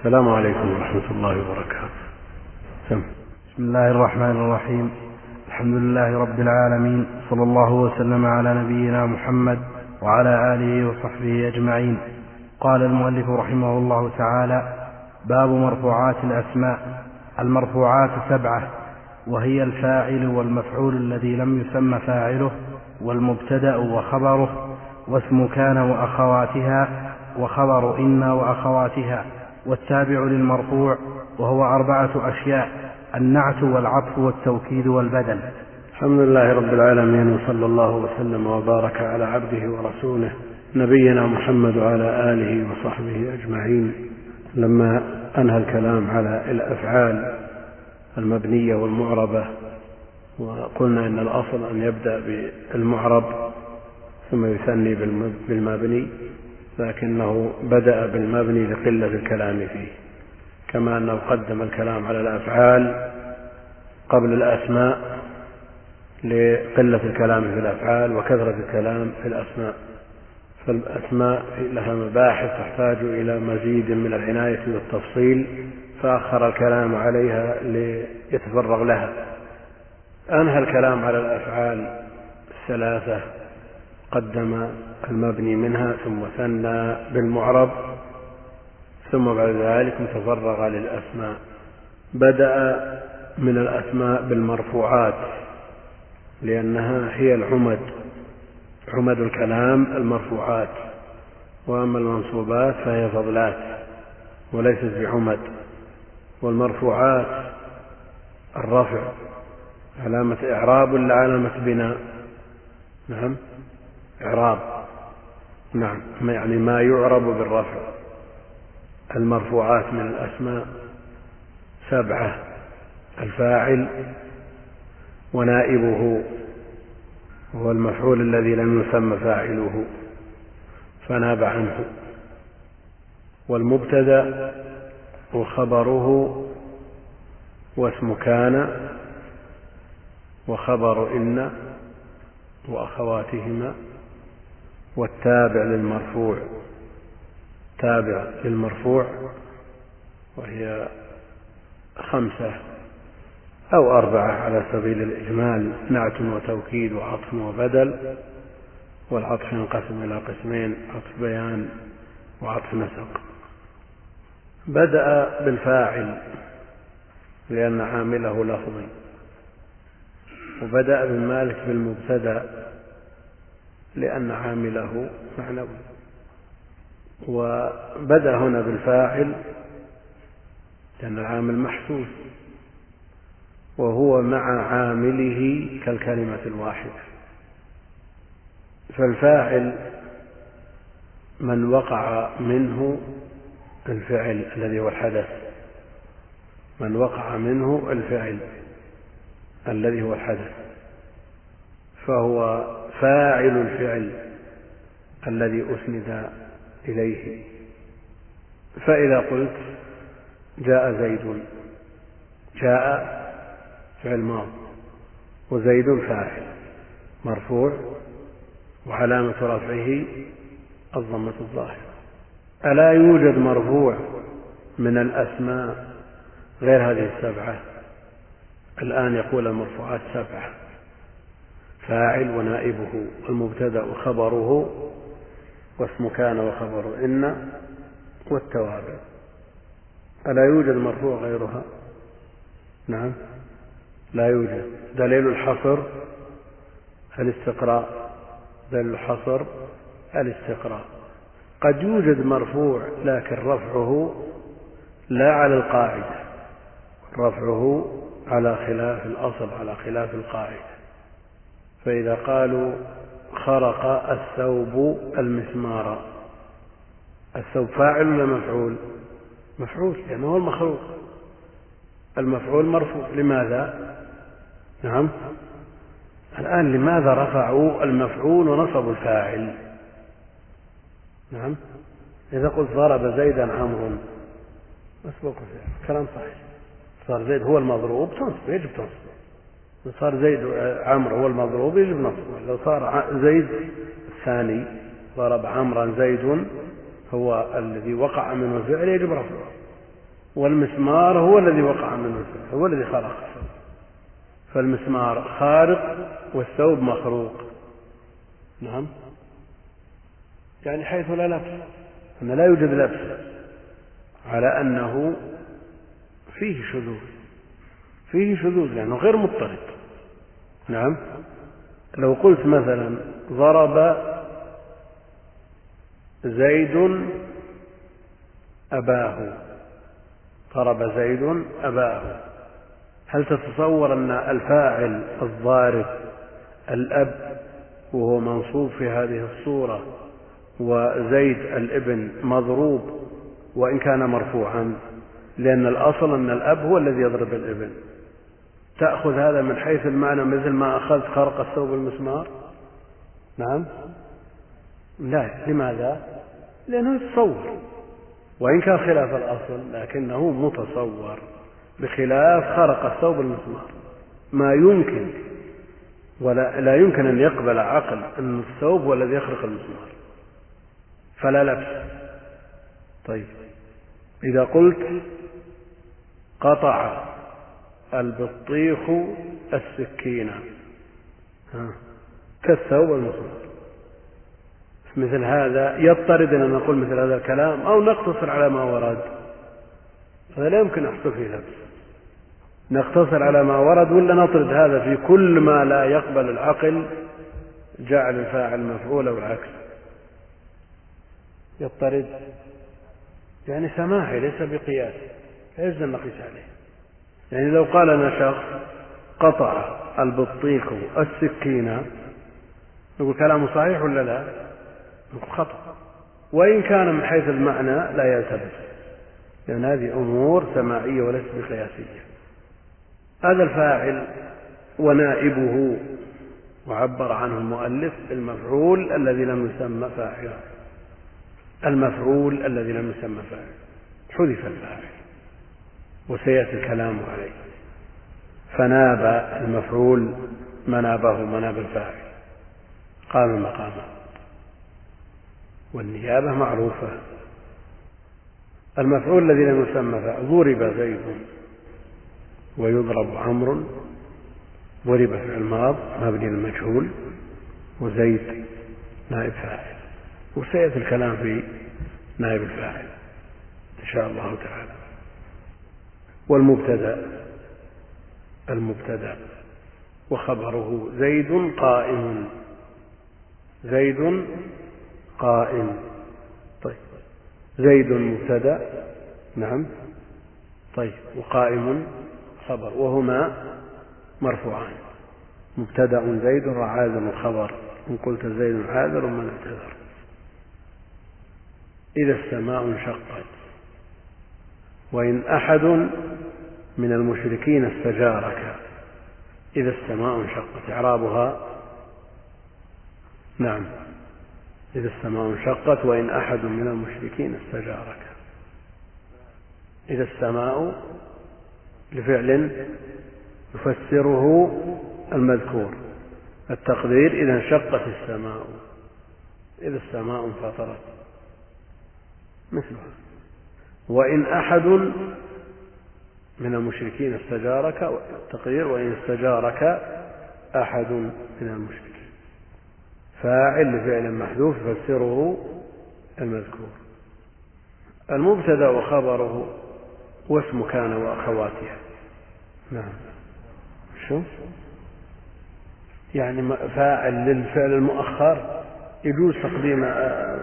السلام عليكم ورحمة الله وبركاته. سم. بسم الله الرحمن الرحيم. الحمد لله رب العالمين. صلى الله وسلم على نبينا محمد وعلى آله وصحبه أجمعين. قال المؤلف رحمه الله تعالى باب مرفوعات الأسماء. المرفوعات سبعة وهي الفاعل والمفعول الذي لم يسم فاعله والمبتدأ وخبره واسم كان وأخواتها وخبر إن وأخواتها. والتابع للمرفوع وهو أربعة أشياء النعت والعطف والتوكيد والبدل. الحمد لله رب العالمين وصلى الله وسلم وبارك على عبده ورسوله نبينا محمد وعلى آله وصحبه أجمعين. لما أنهى الكلام على الأفعال المبنية والمعربة وقلنا إن الأصل أن يبدأ بالمعرب ثم يثني بالمبني لكنه بدأ بالمبني لقلة الكلام فيه. كما أنه قدم الكلام على الأفعال قبل الأسماء لقلة الكلام في الأفعال وكثرة الكلام في الأسماء. فالأسماء لها مباحث تحتاج إلى مزيد من العناية والتفصيل فأخر الكلام عليها ليتفرغ لها. أنهى الكلام على الأفعال الثلاثة قدم المبني منها ثم ثنى بالمعرب ثم بعد ذلك تفرغ للأسماء بدأ من الأسماء بالمرفوعات لأنها هي العمد عمد الكلام المرفوعات وأما المنصوبات فهي فضلات وليست بعمد والمرفوعات الرفع علامة إعراب ولا علامة بناء نعم؟ إعراب. نعم. يعني ما يعرب بالرفع. المرفوعات من الأسماء سبعة. الفاعل ونائبه هو المفعول الذي لم يسمى فاعله. فناب عنه. والمبتدأ وخبره واسم كان وخبر إن وأخواتهما والتابع للمرفوع. تابع للمرفوع وهي خمسة أو أربعة على سبيل الإجمال نعت وتوكيد وعطف وبدل والعطف ينقسم إلى قسمين عطف بيان وعطف نسق. بدأ بالفاعل لأن عامله لفظي وبدأ بالمالك بالمبتدأ لأن عامله معنوي وبدأ هنا بالفاعل لأن العامل محسوس وهو مع عامله كالكلمة الواحدة. فالفاعل من وقع منه الفعل الذي هو الحدث. من وقع منه الفعل الذي هو الحدث. فهو فاعل الفعل الذي أسند إليه. فإذا قلت جاء زيد جاء فعل ماض وزيد فاعل مرفوع وعلامة رفعه الضمة الظاهرة. ألا يوجد مرفوع من الأسماء غير هذه السبعة؟ الآن يقول المرفوعات سبعة. فاعل ونائبه المبتدأ وخبره واسم كان وخبر إن والتوابع. ألا يوجد مرفوع غيرها؟ نعم. لا يوجد. دليل الحصر الاستقراء. دليل الحصر الاستقراء. قد يوجد مرفوع لكن رفعه لا على القاعدة. رفعه على خلاف الأصل على خلاف القاعدة. فإذا قالوا خرق الثوب المسمار الثوب فاعل ولا مفعول؟ مفعول لأنه هو المخلوق. المفعول مرفوع. لماذا؟ نعم. الآن لماذا رفعوا المفعول ونصبوا الفاعل؟ نعم. إذا قلت ضرب زيدا عمرو. مسبوق كلام صحيح. صار زيد هو المضروب تنصب يجب تنصب. صار زيد عمرو هو المضروب يجب نصبه لو صار زيد الثاني ضرب عمرا زيد هو الذي وقع منه الفعل يجب رفعه. والمسمار هو الذي وقع منه الفعل هو الذي الثوب. فالمسمار خارق والثوب مخروق. نعم؟ يعني حيث لا لبس. أن لا يوجد لبس على أنه فيه شذوذ. فيه شذوذ لأنه غير مضطرد نعم. لو قلت مثلا ضرب زيد أباه ضرب زيد أباه هل تتصور أن الفاعل الضارب الأب وهو منصوب في هذه الصورة وزيد الابن مضروب وإن كان مرفوعا؟ لأن الأصل أن الأب هو الذي يضرب الابن. تأخذ هذا من حيث المعنى مثل ما أخذت خرق الثوب المسمار؟ نعم. لا لماذا؟ لأنه يتصور. وإن كان خلاف الأصل لكنه متصور بخلاف خرق الثوب المسمار. ما يمكن ولا لا يمكن أن يقبل عقل أن الثوب هو الذي يخرق المسمار. فلا لبس. طيب. إذا قلت قطع البطيخ السكينة. كالثوب المسمار مثل هذا يضطرد أن نقول مثل هذا الكلام أو نقتصر على ما ورد. هذا لا يمكن أحصل فيه لبس نقتصر على ما ورد ولا نطرد هذا في كل ما لا يقبل العقل جعل الفاعل مفعول أو العكس. يضطرد يعني سماحي ليس بقياس. لا يجوز أن نقيس عليه. يعني لو قال لنا شخص قطع البطيخ السكينة نقول كلامه صحيح ولا لا؟ نقول خطأ. وإن كان من حيث المعنى لا يلتبس. لأن هذه أمور سماعية وليست بقياسية. هذا الفاعل ونائبه وعبر عنه المؤلف المفعول الذي لم يسمى فاعلا. المفعول الذي لم يسمى فاعل حذف الفاعل. وسيأتي الكلام عليه. فناب المفعول منابه مناب الفاعل. قام مقامه. والنيابة معروفة. المفعول الذي لم يسمى ضرب زيد ويضرب عمرو. ضرب في الماض مبني المجهول. وزيد نائب فاعل. وسيأتي الكلام في نائب الفاعل إن شاء الله تعالى. والمبتدأ. المبتدأ. وخبره زيد قائم. زيد قائم. طيب. زيد مبتدأ. نعم. طيب. وقائم خبر. وهما مرفوعان. مبتدأ زيد وعاذر الخبر. إن قلت زيد عاذر من اعتذر إذا السماء انشقت. وإن أحد من المشركين استجارك إذا السماء انشقت. إعرابها نعم. إذا السماء انشقت وإن أحد من المشركين استجارك. إذا السماء لفعل يفسره المذكور. التقدير إذا انشقت السماء. إذا السماء انفطرت. مثلها. وإن أحد من المشركين استجارك التقدير وإن استجارك أحد من المشركين. فاعل لفعل محذوف يفسره المذكور. المبتدا وخبره واسم كان وأخواتها نعم. شو يعني فاعل للفعل المؤخر يجوز تقديم آه،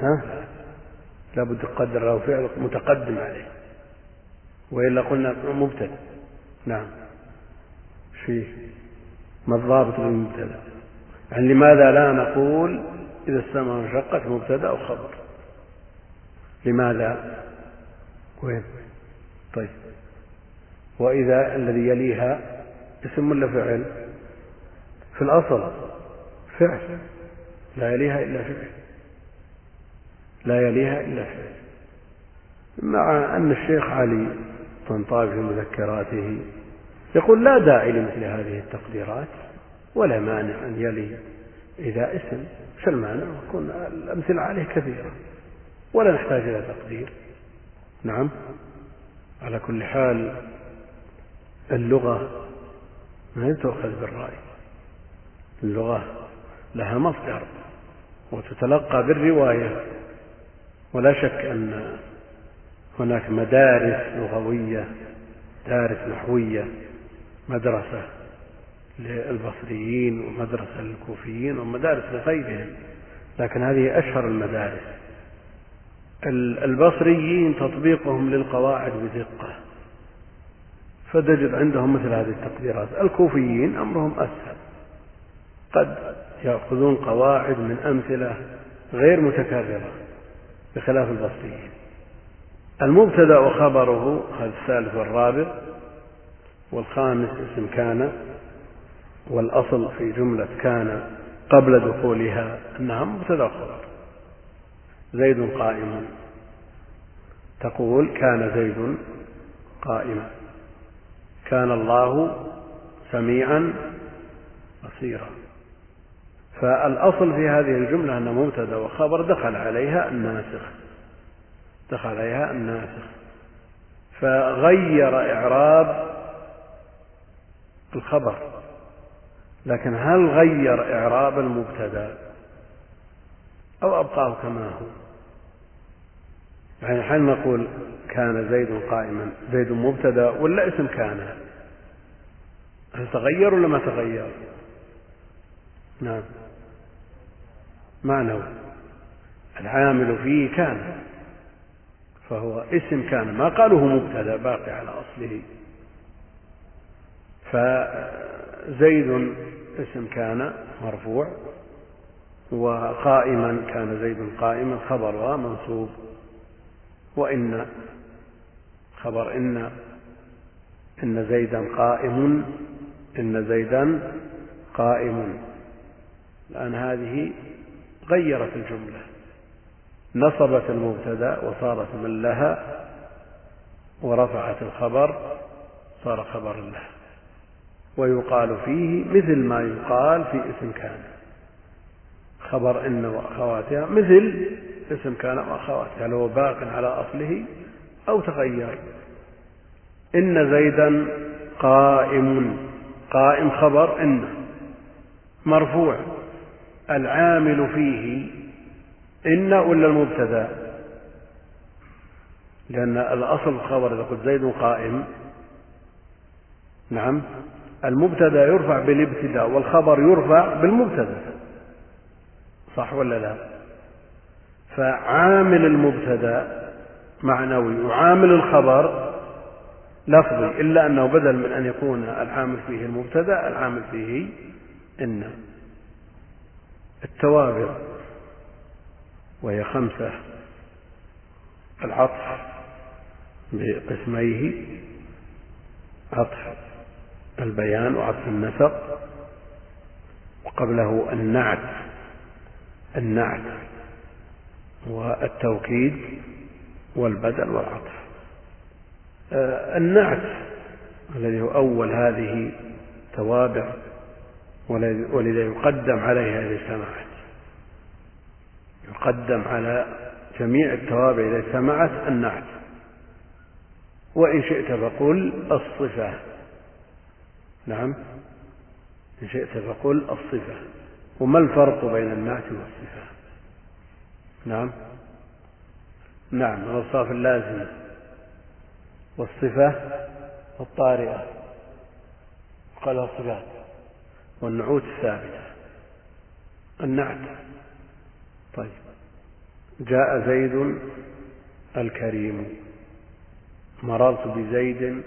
ها؟ لابد تقدر له فعل متقدم عليه. وإلا قلنا مبتدأ. نعم. فيه ما الضابط للمبتدأ يعني لماذا لا نقول إذا السماء انشقت مبتدأ أو خبر؟ لماذا؟ وين؟ طيب. وإذا الذي يليها اسم ولا فعل؟ في الأصل فعل. لا يليها إلا فعل. لا يليها إلا فعل. مع أن الشيخ علي طنطاوي في مذكراته يقول لا داعي لمثل هذه التقديرات ولا مانع أن يلي إذا اسم شو المانع؟ يكون الأمثلة عليه كثيرة ولا نحتاج إلى تقدير. نعم. على كل حال اللغة ما تؤخذ بالرأي. اللغة لها مصدر وتتلقى بالرواية. ولا شك أن هناك مدارس لغوية مدارس نحوية مدرسة للبصريين ومدرسة للكوفيين ومدارس لغيرهم لكن هذه أشهر المدارس. البصريين تطبيقهم للقواعد بدقة فتجد عندهم مثل هذه التقديرات. الكوفيين أمرهم أسهل قد يأخذون قواعد من أمثلة غير متكررة. بخلاف البصريين. المبتدأ وخبره هذا الثالث والرابع والخامس اسم كان والأصل في جملة كان قبل دخولها أنها مبتدأ وخبر. زيد قائم. تقول كان زيد قائما كان الله سميعا بصيرا. فالأصل في هذه الجملة أن مبتدأ وخبر دخل عليها الناسخ. دخل عليها الناسخ. فغير إعراب الخبر. لكن هل غير إعراب المبتدأ؟ أو أبقاه كما هو؟ يعني حين نقول كان زيد قائما زيد مبتدأ ولا اسم كان؟ هل تغير ولا ما تغير؟ نعم. معنى العامل فيه كان فهو اسم كان ما قالوه مبتدأ باقي على أصله. فزيد اسم كان مرفوع وقائما كان زيد قائما خبرها منصوب. وإن خبر إن إن زيدا قائم إن زيدا قائم. الآن هذه غيرت الجملة. نصبت المبتدأ وصارت من لها ورفعت الخبر صار خبر له. ويقال فيه مثل ما يقال في اسم كان. خبر إن وأخواتها مثل اسم كان وأخواتها لو باق على أصله أو تغير. إن زيدا قائم قائم خبر إن مرفوع. العامل فيه إن ولا المبتدأ؟ لأن الأصل الخبر إذا قلت زيد قائم. نعم. المبتدا يرفع بالابتداء والخبر يرفع بالمبتدا. صح ولا لا؟ فعامل المبتدا معنوي وعامل الخبر لفظي إلا أنه بدل من أن يكون العامل فيه المبتدا العامل فيه إن. التوابع وهي خمسة. العطف بقسميه عطف البيان وعطف النسق وقبله النعت. النعت والتوكيد والبدل والعطف. آه، النعت الذي هو أول هذه توابع ولذا يقدم عليها إذا اجتمعت يقدم على جميع التوابع إذا اجتمعت النعت. وإن شئت فقل الصفة. نعم. إن شئت فقل الصفة. وما الفرق بين النعت والصفة؟ نعم. نعم الأوصاف اللازمة. والصفة الطارئة. قال الصفات. والنعوت الثابتة النعت. طيب. جاء زيد الكريم. مررت بزيد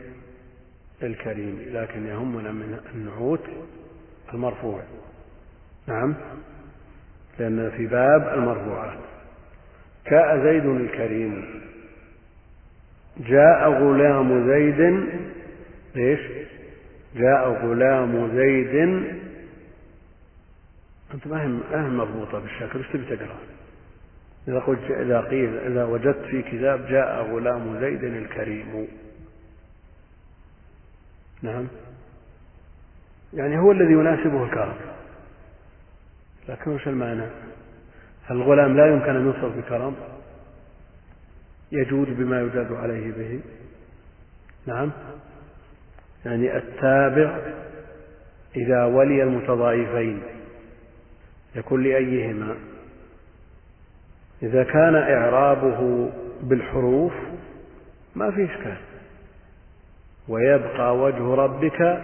الكريم لكن يهمنا من النعوت المرفوع. نعم. لأن في باب المرفوعات. جاء زيد الكريم. جاء غلام زيد. ليش؟ جاء غلام زيد أنت ما هي مربوطة بالشكل وش تبي تقرأ؟ إذا قلت إذا قيل إذا وجدت في كتاب جاء غلام زيد الكريم نعم يعني هو الذي يناسبه الكرم لكن وش المعنى؟ هل الغلام لا يمكن أن يوصف بكرم؟ يجود بما يجاد عليه به نعم يعني التابع إذا ولي المتضايفين يكون لأيهما إذا كان إعرابه بالحروف ما في إشكال. ويبقى وجه ربك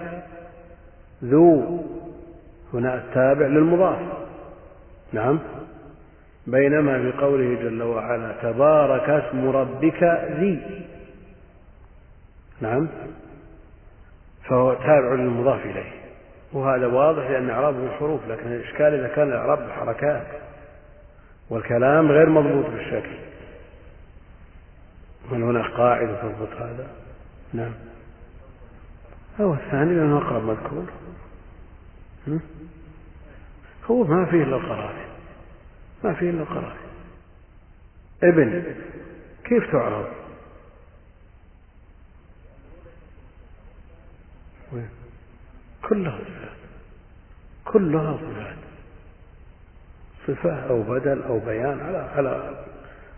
ذو هنا التابع للمضاف. نعم. بينما في قوله جل وعلا تبارك اسم ربك ذي. نعم. فهو تابع للمضاف إليه. وهذا واضح لأن إعرابه بالحروف لكن الإشكال إذا كان الإعراب بالحركات والكلام غير مضبوط بالشكل. هل هناك قاعدة تضبط هذا؟ نعم. هو الثاني لأنه أقرب مذكور. هو ما فيه إلا القرائن. ما فيه إلا القرائن. ابن كيف تعرض؟ كلها صفات كلها صفات صفة أو بدل أو بيان على على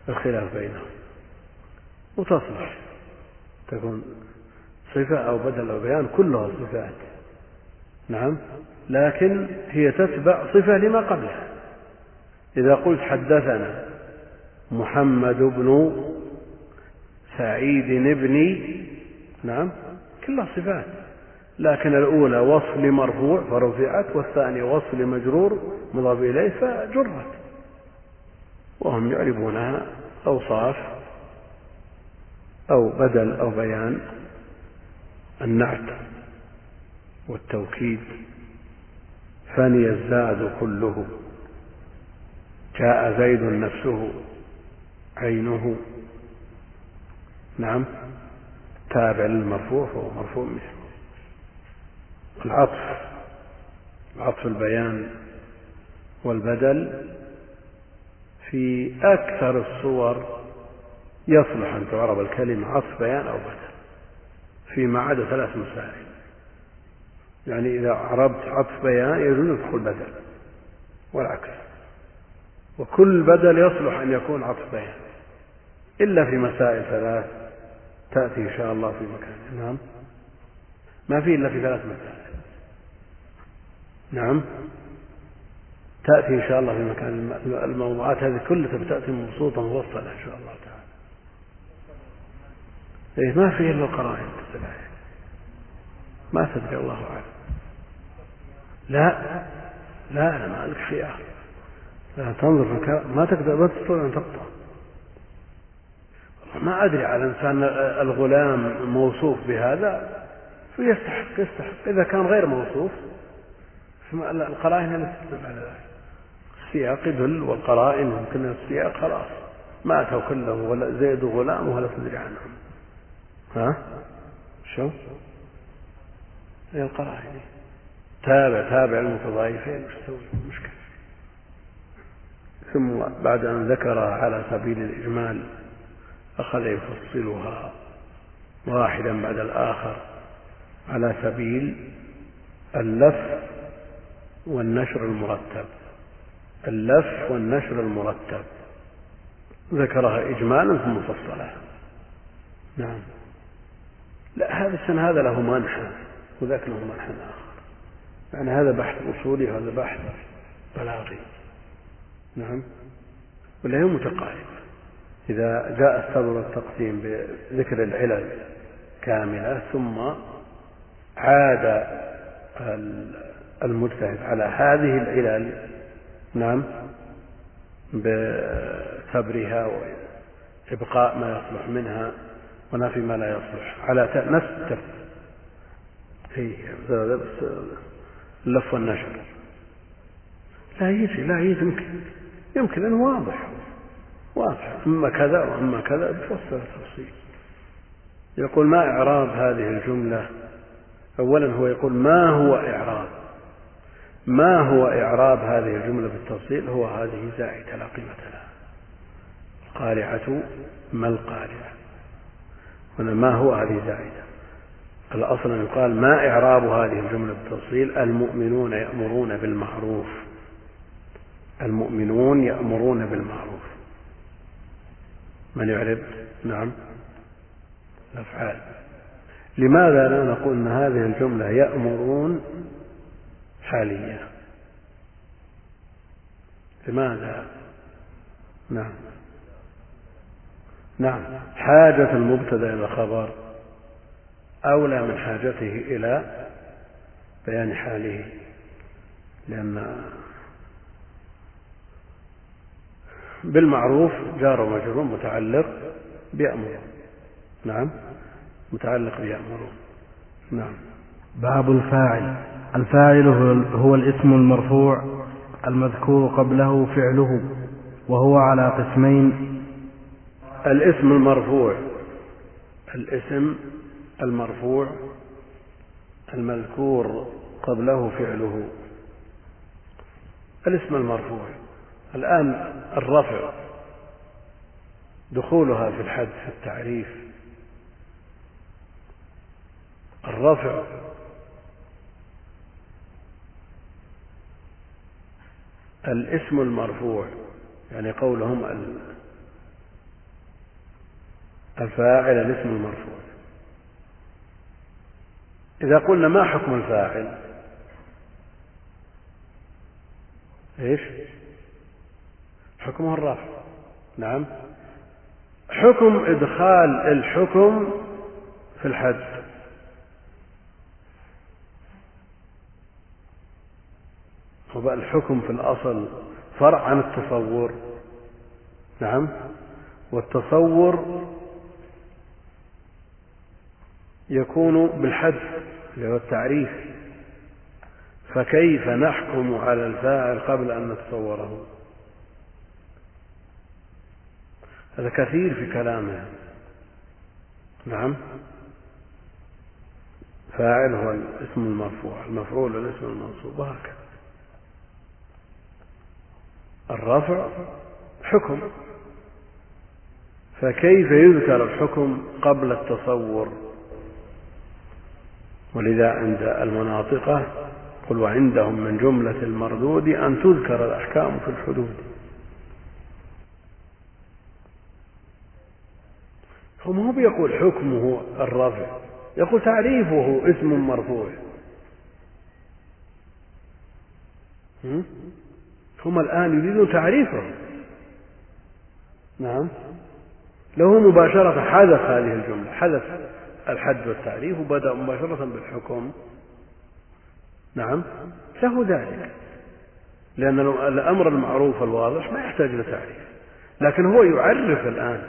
الخلاف بينهم. وتصلح. تكون صفة أو بدل أو بيان كلها صفات. نعم. لكن هي تتبع صفة لما قبلها. إذا قلت حدثنا محمد بن سعيد بن نعم كلها صفات. لكن الأولى وصف لمرفوع فرفعت والثانية وصف لمجرور مضاف إليه فجرت. وهم يعربونها أوصاف أو بدل أو بيان النعت والتوكيد. فني الزاد كله جاء زيد نفسه عينه. نعم تابع للمرفوع فهو مرفوع مثله. العطف عطف البيان والبدل في أكثر الصور يصلح أن تعرب الكلمة عطف بيان أو بدل فيما عدا ثلاث مسائل. يعني إذا عربت عطف بيان يجوز أن تقول بدل والعكس. وكل بدل يصلح أن يكون عطف بيان إلا في مسائل ثلاث تأتي إن شاء الله في مكان. نعم. ما في إلا في ثلاث مسائل نعم. تأتي إن شاء الله في مكان الموضوعات هذه كلها تأتي مبسوطة مفصلة إن شاء الله تعالى. إيه ما في إلا القرائن ما تدري الله أعلم. لا لا أنا ما لك شيء لا تنظر ما تقدر ما تستطيع أن تقطع. ما أدري على إنسان الغلام موصوف بهذا. فيستحق يستحق. إذا كان غير موصوف القرائن التي تدل على ذلك. السياق يدل والقرائن يمكن السياق خلاص. ماتوا كلهم ولا زيد غلام ولا تدري عنهم. ها؟ شو؟ هي القرائن. تابع تابع المتضايفين. وش تسوي مشكلة. ثم بعد أن ذكرها على سبيل الإجمال أخذ يفصلها واحدا بعد الآخر. على سبيل اللف والنشر المرتب. اللف والنشر المرتب. ذكرها إجمالا ثم فصلها. نعم. لا هذا السنة هذا له منحى وذاك له منحى آخر. يعني هذا بحث أصولي وهذا بحث بلاغي. نعم. ولا هي متقاربة. إذا جاء الصدر التقسيم بذكر العلل كاملة ثم عاد المجتهد على هذه العلل نعم بثبرها وإبقاء ما يصلح منها ونفي ما لا يصلح. على نفس الترتيب اللف والنشر. لا يجي لا يجي يمكن يمكن أنه واضح. واضح. أما كذا وأما كذا بفصل التفصيل. يقول ما إعراب هذه الجملة؟ أولا هو يقول ما هو إعراب؟ ما هو إعراب هذه الجملة بالتفصيل هو هذه زائدة لا قيمة لها. القارعة ما القارعة؟ هنا ما هو هذه زائدة؟ الأصل أن يقال ما إعراب هذه الجملة بالتفصيل المؤمنون يأمرون بالمعروف. المؤمنون يأمرون بالمعروف. من يعرب؟ نعم. الأفعال. لماذا لا نقول أن هذه الجملة يأمرون حالية لماذا؟ نعم. نعم. حاجة المبتدأ إلى الخبر أولى من حاجته إلى بيان حاله لأن بالمعروف جار ومجرور متعلق بيأمر نعم. متعلق بيأمر نعم. باب الفاعل. الفاعل هو الاسم المرفوع المذكور قبله فعله وهو على قسمين. الاسم المرفوع الاسم المرفوع المذكور قبله فعله. الاسم المرفوع. الآن الرفع. دخولها في الحد في التعريف. الرفع. الاسم المرفوع يعني قولهم الفاعل الاسم المرفوع. إذا قلنا ما حكم الفاعل؟ إيش؟ حكمه الرفع. نعم. حكم إدخال الحكم في الحد هو الحكم في الأصل فرع عن التصور. نعم. والتصور يكون بالحد اللي هو التعريف. فكيف نحكم على الفاعل قبل أن نتصوره؟ هذا كثير في كلامه. نعم. فاعل هو الاسم المرفوع المفعول الاسم المنصوب وهكذا. الرفع حكم. فكيف يذكر الحكم قبل التصور؟ ولذا عند المناطقة قل وعندهم من جملة المردود أن تذكر الأحكام في الحدود. هو ما هو بيقول حكمه الرفع؟ يقول تعريفه اسم مرفوع. هم الآن يريدون تعريفه نعم. له مباشرة حذف هذه الجملة حذف الحد والتعريف وبدأ مباشرة بالحكم. نعم. له ذلك. لأن الأمر المعروف الواضح ما يحتاج إلى تعريف. لكن هو يعرف الآن.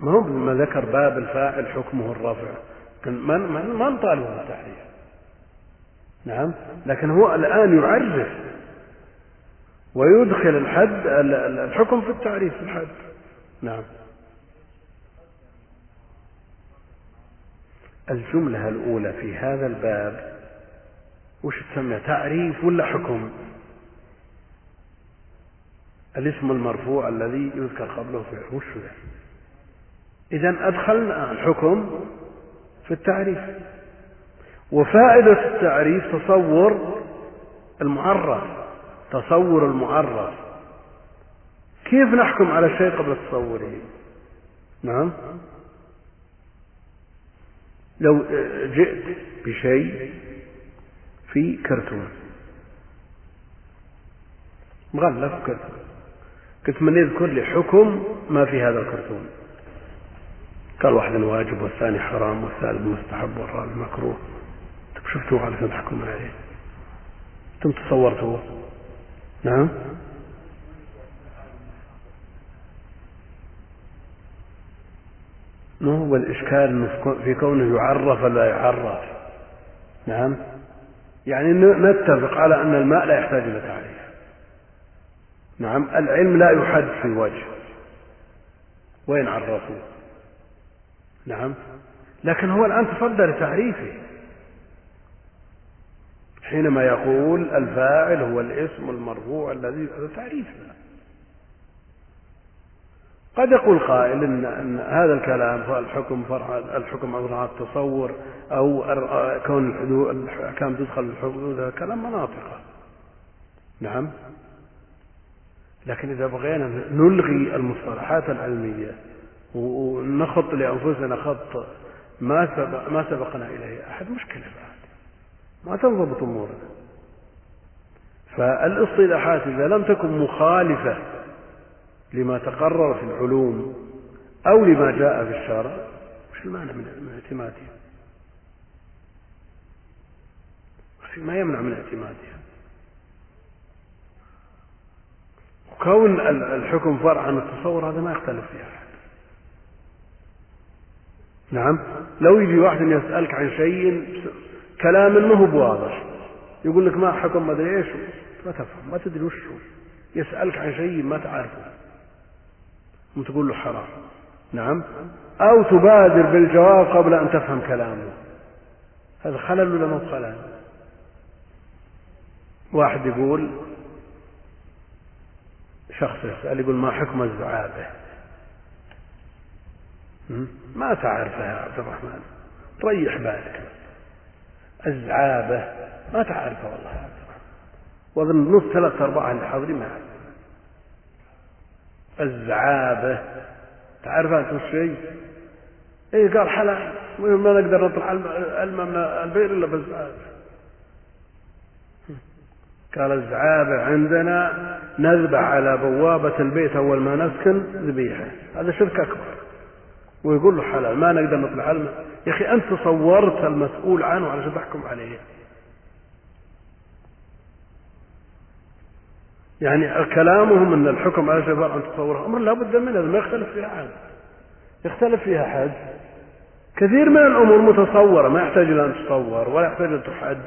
ما هو ما ذكر باب الفاعل حكمه الرفع. من من ما نطالبه بالتعريف نعم. لكن هو الآن يعرف ويدخل الحد الحكم في التعريف في الحد. نعم. الجملة الأولى في هذا الباب وش تسمى تعريف ولا حكم؟ الاسم المرفوع الذي يذكر قبله فعل وش إذا أدخلنا الحكم في التعريف. وفائدة التعريف تصور المعرف تصور المعرف. كيف نحكم على الشيء قبل تصوره؟ نعم. لو جئت بشيء في كرتون. مغلف كرتون. قلت من يذكر لي حكم ما في هذا الكرتون؟ قال واحد واجب والثاني حرام والثالث مستحب والرابع مكروه. شفتوه على تحكم عليه أنتم تصورتوه. نعم. ما هو الإشكال في كونه يعرف ولا يعرف؟ نعم. يعني نتفق على أن الماء لا يحتاج إلى تعريف. نعم. العلم لا يحد في وجه وين عرفوا نعم. لكن هو الآن تصدى لتعريفه. حينما يقول الفاعل هو الاسم المرفوع الذي هذا تعريف. قد يقول قائل إن, إن هذا الكلام الحكم فرع الحكم عبر التصور أو كون الأحكام تدخل الحدود هذا كلام مناطق. نعم. لكن إذا بغينا نلغي المصطلحات العلمية ونخط لأنفسنا خط ما سبق ما سبقنا إليه أحد مشكلة بعد ما تنضبط أمورنا فالاصطلاحات إذا لم تكن مخالفة لما تقرر في العلوم أو لما جاء في الشرع وش المانع من اعتمادها؟ ما يمنع من اعتمادها؟ وكون الحكم فرع عن التصور هذا ما يختلف فيه أحد. نعم؟ لو يجي واحد يسألك عن شيء كلام ما هو بواضح يقول لك ما حكم ما أدري إيش. ما تفهم ما تدري وش هو. يسألك عن شيء ما تعرفه. وتقول له حرام. نعم. أو تبادر بالجواب قبل أن تفهم كلامه. هذا خلل ولا مو خلل؟ واحد يقول شخص يسأل يقول ما حكم الزعابة ما تعرفها يا عبد الرحمن. ريح بالك. الزعابة ما تعرفها والله. وأظن نص ثلاث أرباع اللي حاضرين ما الزعابة تعرفها أنت شيء؟ إيه قال حلال ما نقدر نطلع الماء من البئر إلا بالزعابة قال الزعابة عندنا نذبح على بوابة البيت أول ما نسكن ذبيحة. هذا شرك أكبر. ويقول له حلال ما نقدر نطلع الماء يا أخي أنت تصورت المسؤول عنه علشان تحكم عليه؟ يعني كلامهم إن الحكم على شيء عن تصوره. أمر لا بد منه ما يختلف فيها احد يختلف فيها احد كثير من الأمور متصورة ما يحتاج إلى أن تصور ولا يحتاج أن تحد.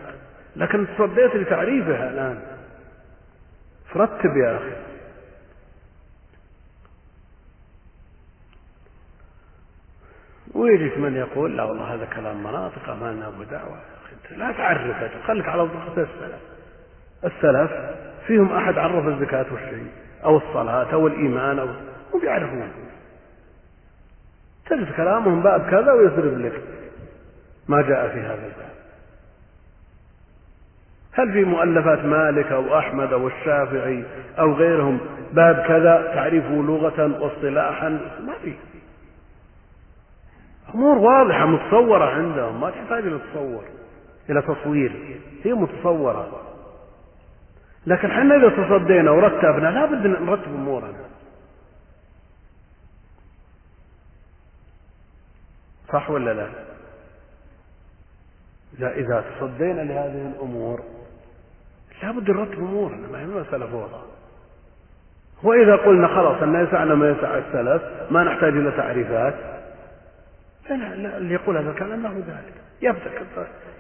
لكن تصديت لتعريفها الآن. فرتب يا أخي. ويجيك من يقول لا والله هذا كلام مناطق ما لنا دعوة. لا تعرفه خليك على ضغط السلف. السلف فيهم أحد عرف الزكاة والشيء أو الصلاة أو الإيمان أو هم يعرفون. تجد كلامهم باب كذا ويضرب لك ما جاء في هذا الباب. هل في مؤلفات مالك أو أحمد أو الشافعي أو غيرهم باب كذا؟ تعريفه لغة واصطلاحا؟ ما في. أمور واضحة متصورة عندهم ما تحتاج إلى تصور إلى تصوير. هي متصورة. لكن حنا إذا تصدينا ورتبنا لابد نرتب أمورنا. صح ولا لا؟ إذا تصدينا لهذه الأمور لابد نرتب أمورنا. ما هي مسألة فوضى وإذا قلنا خلاص أن يسعنا ما يسع السلف ما نحتاج إلى تعريفات. لا اللي يقول هذا الكلام له ذلك. يبدأ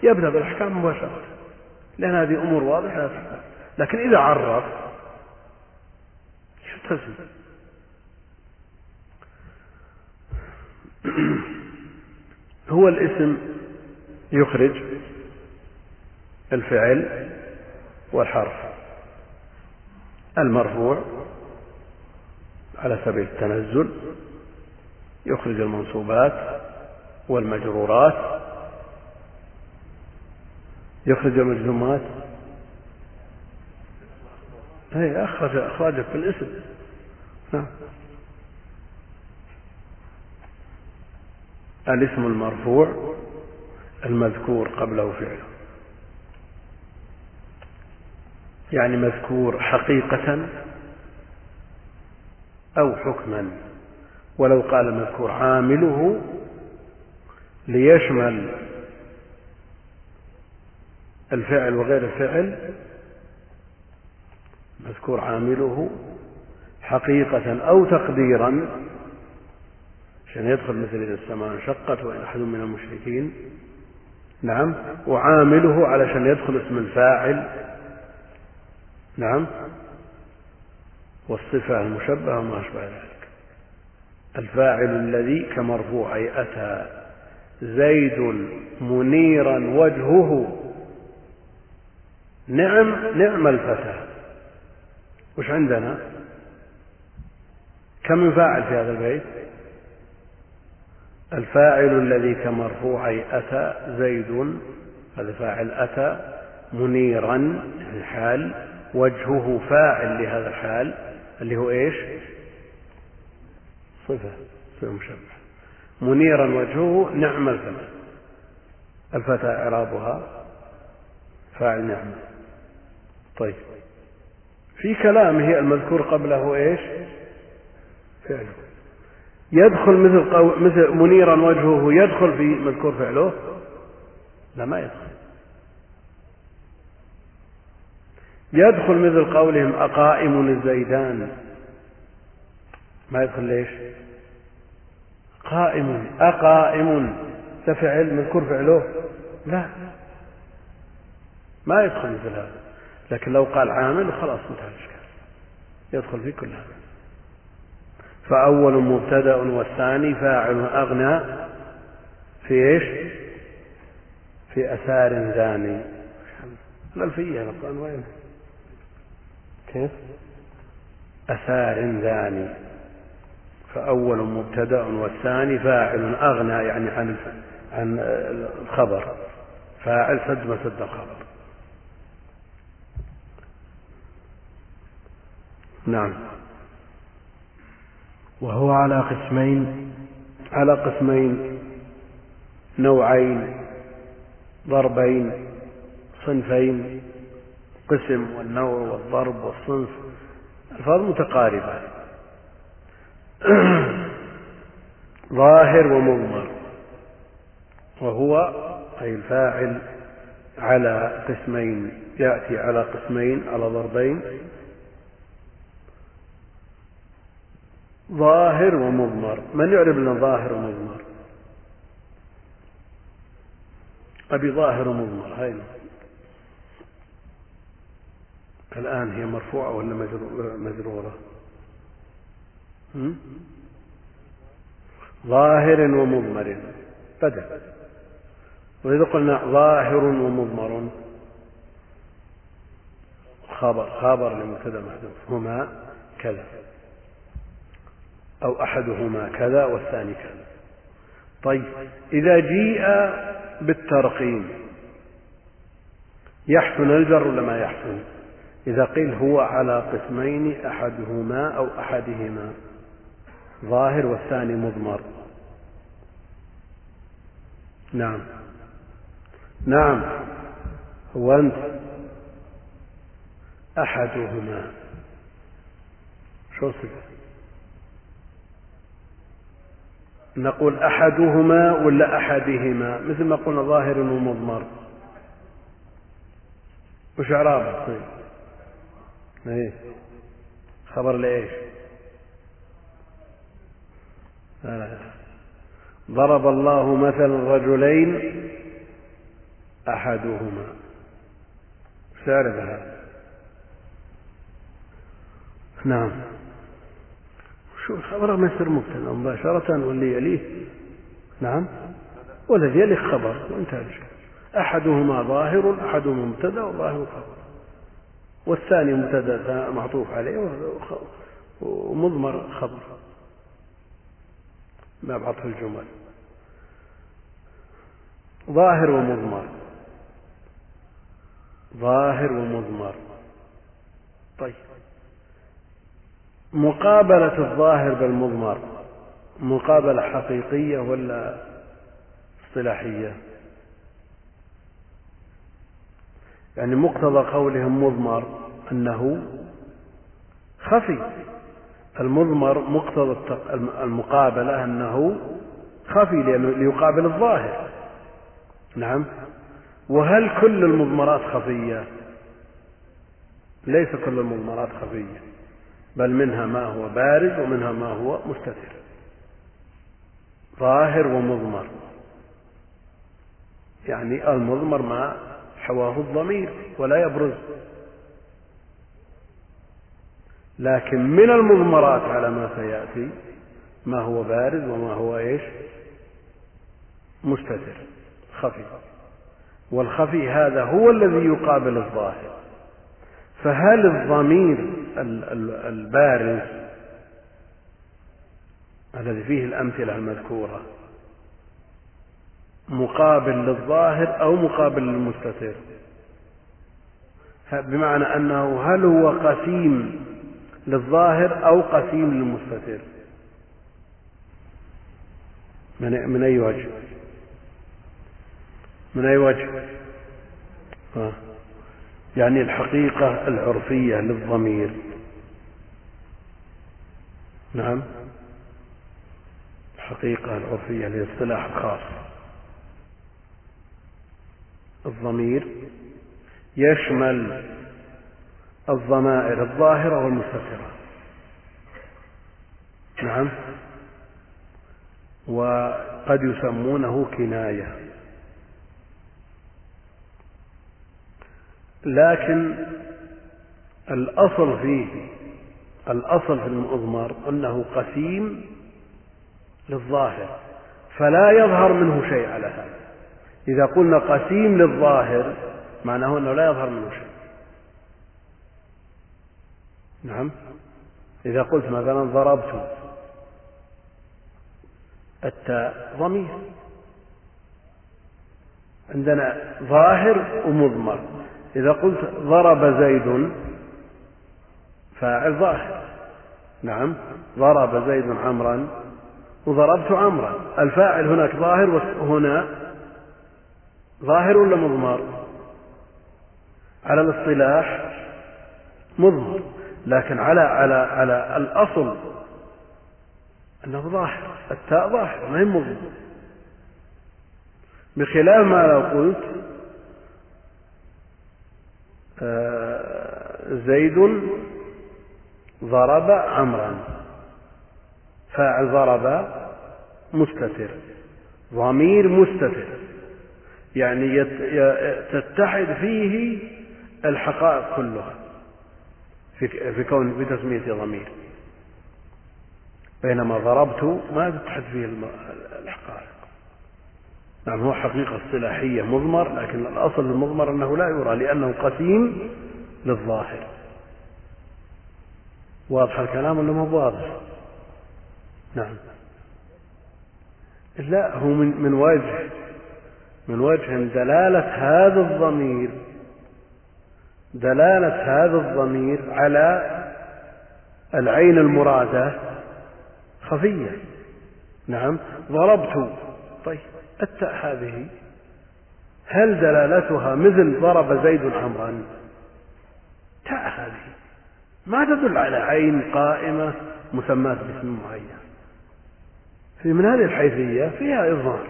يبدأ بالأحكام مباشرة. لأن هذه أمور واضحة لا تحتاج. لكن إذا عرف شو تزن هو الاسم يخرج الفعل والحرف المرفوع على سبيل التنزل يخرج المنصوبات والمجرورات يخرج المجزومات. هي أخرج أخرجك في الاسم. نعم. الاسم المرفوع المذكور قبله فعل يعني مذكور حقيقة أو حكما. ولو قال المذكور عامله ليشمل الفعل وغير الفعل مذكور عامله حقيقة أو تقديرا عشان يدخل مثل إذا السماء انشقت وإن أحد من المشركين. نعم وعامله علشان يدخل اسم الفاعل. نعم والصفة المشبهة وما أشبه ذلك. الفاعل الذي كمرفوع أي أتى زيد منيرا وجهه. نعم نعم الفتى. وش عندنا؟ كم من فاعل في هذا البيت؟ الفاعل الذي كمرفوع أتى زيد هذا فاعل أتى منيرا يعني حال وجهه فاعل لهذا الحال اللي هو إيش؟ صفة صفة مشبه منيرا وجهه نعم الفتى الفتى إعرابها فاعل نعمة طيب. في كلامه المذكور قبله إيش؟ فعله. يدخل مثل قو... مثل منيرا وجهه يدخل في مذكور فعله؟ لا ما يدخل. يدخل مثل قولهم أقائم الزيدان. ما يدخل ليش؟ قائم أقائم. تفعل مذكور فعله؟ لا. ما يدخل مثل هذا لكن لو قال عامل خلاص انتهى الإشكال. يدخل في كل هذا. فأول مبتدأ والثاني فاعل أغنى في إيش؟ في أثار ثاني الألفية القرآن وين؟ كيف؟ أثار ثاني فأول مبتدأ والثاني فاعل أغنى يعني عن عن الخبر. فاعل سد ما سد الخبر. نعم. وهو على قسمين. على قسمين. نوعين ضربين صنفين. قسم والنوع والضرب والصنف. الفاظ متقاربة. ظاهر ومضمر. وهو أي الفاعل على قسمين يأتي على قسمين على ضربين. ظاهر ومضمر. من يعرف لنا ظاهر ومضمر؟ أبي ظاهر ومضمر هاي. الآن هي مرفوعة ولا مجرورة؟ ظاهر ومضمر. بدل وإذا قلنا ظاهر ومضمر خبر خبر لمبتدا محذوف. هما كذا. أو أحدهما كذا والثاني كذا. طيب. إذا جيء بالترقيم يحسن الجر ولا ما يحسن؟ إذا قيل هو على قسمين أحدهما أو أحدهما. ظاهر والثاني مضمر. نعم. نعم. هو أنت. أحدهما. شو صفة؟ نقول أحدهما ولا أحدهما؟ مثل ما قلنا ظاهر ومضمر. وش إعرابه طيب. إيه. خبر لإيش؟ ضرب الله مثلا رجلين أحدهما. هذا نعم. شو الخبر ما يصير مبتدأ؟ مباشرة واللي يليه. نعم. والذي يليه خبر. وانتهى أحدهما ظاهر أحدهما مبتدأ وظاهر خبر. والثاني مبتدأ معطوف عليه ومضمر خبر. باب عطف الجمل. ظاهر ومضمر. ظاهر ومضمر. طيب. مقابلة الظاهر بالمضمر مقابلة حقيقية ولا اصطلاحية؟ يعني مقتضى قولهم مضمر أنه خفي. المضمر مقتضى المقابلة أنه خفي لأنه ليقابل الظاهر. نعم. وهل كل المضمرات خفية؟ ليس كل المضمرات خفية بل منها ما هو بارز ومنها ما هو مستتر. ظاهر ومضمر. يعني المضمر ما حواه الضمير ولا يبرز. لكن من المضمرات على ما سيأتي ما هو بارز وما هو إيش؟ مستتر خفي. والخفي هذا هو الذي يقابل الظاهر. فهل الضمير البارز الذي فيه الأمثلة المذكورة مقابل للظاهر أو مقابل للمستتر؟ بمعنى أنه هل هو قسيم للظاهر أو قسيم للمستتر من من أي وجه؟ من أي وجه؟ آه. يعني الحقيقة العرفية للضمير نعم الحقيقة العرفية للاصطلاح الخاص الضمير يشمل الضمائر الظاهرة والمستترة. نعم. وقد يسمونه كناية. لكن الأصل فيه الأصل في المضمر أنه قسيم للظاهر فلا يظهر منه شيء على هذا. إذا قلنا قسيم للظاهر معناه أنه لا يظهر منه شيء. نعم. إذا قلت مثلا ضربت التاء ضمير عندنا ظاهر ومضمر. إذا قلت ضرب زيد فاعل ظاهر. نعم. ضرب زيد عمرا وضربت عمرا. الفاعل هناك ظاهر وهنا ظاهر ولا مضمر؟ على الاصطلاح مضمر. لكن على على على الأصل أنه ظاهر التاء ظاهر ما هي مضمر بخلاف ما لو قلت آه، زيد ضرب عمرا. فاعل ضرب مستتر. ضمير مستتر. يعني تتحد فيه الحقائق كلها. في في كون في تسمية ضمير بينما ضربت ما تتحد فيه الحقائق نعم هو حقيقة اصطلاحية مضمر لكن الأصل المضمر أنه لا يرى لأنه قسيم للظاهر. واضح الكلام ولا مو واضح؟ نعم. لا هو من من وجه من وجه دلالة هذا الضمير. دلالة هذا الضمير على العين المرادة خفية. نعم. ضربت. طيب التاء هذه. هل دلالتها مثل ضرب زيد عمرا؟ تاء هذه. ما تدل على عين قائمة مسماة باسم معين. في من هذه الحيثية فيها إظهار.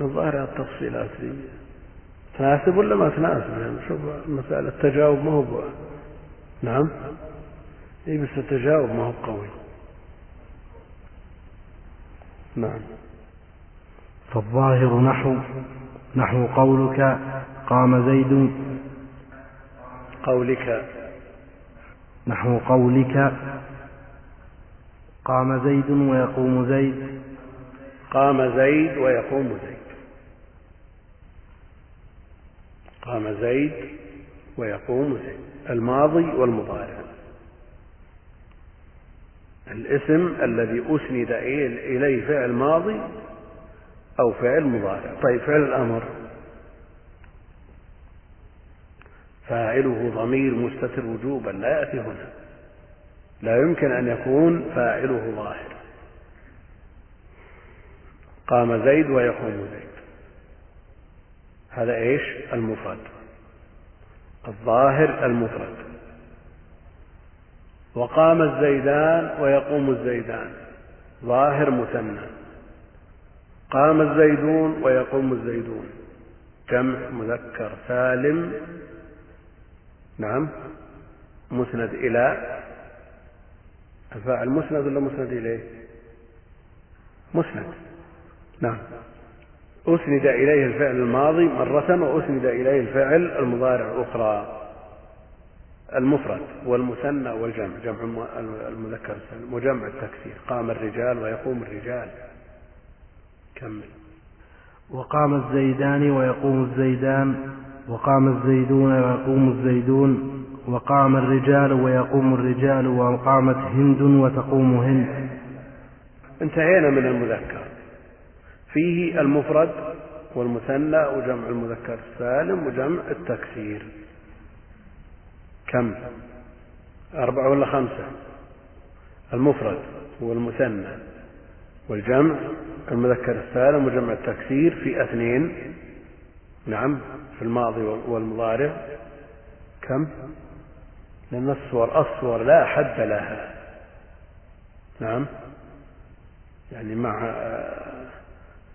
الظاهر التفصيلات. دي تناسب ولا ما تناسب؟ يعني شوف مسألة التجاوب ما هو نعم. اي بس التجاوب ما هو قوي. نعم. فالظاهر نحو نحو قولك قام زيد. قولك. نحو قولك قام زيد ويقوم زيد. قام زيد ويقوم زيد. قام زيد ويقوم زيد الماضي والمضارع. الاسم الذي أسند إليه فعل ماضي أو فعل مضارع. طيب فعل الأمر. فاعله ضمير مستتر وجوبا لا يأتي هنا. لا يمكن أن يكون فاعله ظاهر. قام زيد ويقوم زيد. هذا إيش؟ المفرد. الظاهر المفرد. وقام الزيدان ويقوم الزيدان. ظاهر مثنى. قام الزيدون ويقوم الزيدون. جمع مذكر سالم. نعم. مسند إلى. الفاعل مسند ولا مسند إليه؟ مسند. نعم. أسند إليه الفعل الماضي مرة وأسند إليه الفعل المضارع أخرى. المفرد والمثنى والجمع جمع المذكر السالم وجمع التكسير قام الرجال ويقوم الرجال. كمل. وقام الزيدان ويقوم الزيدان وقام الزيدون ويقوم الزيدون وقام الرجال ويقوم الرجال وقامت هند وتقوم هند. انتهينا من المذكر. فيه المفرد والمثنى وجمع المذكر السالم وجمع التكسير. كم؟ أربعة ولا خمسة؟ المفرد والمثنى والجمع المذكر السالم وجمع التكسير في اثنين. نعم في الماضي والمضارع. كم؟ لأن الصور الصور لا حد لها. نعم يعني مع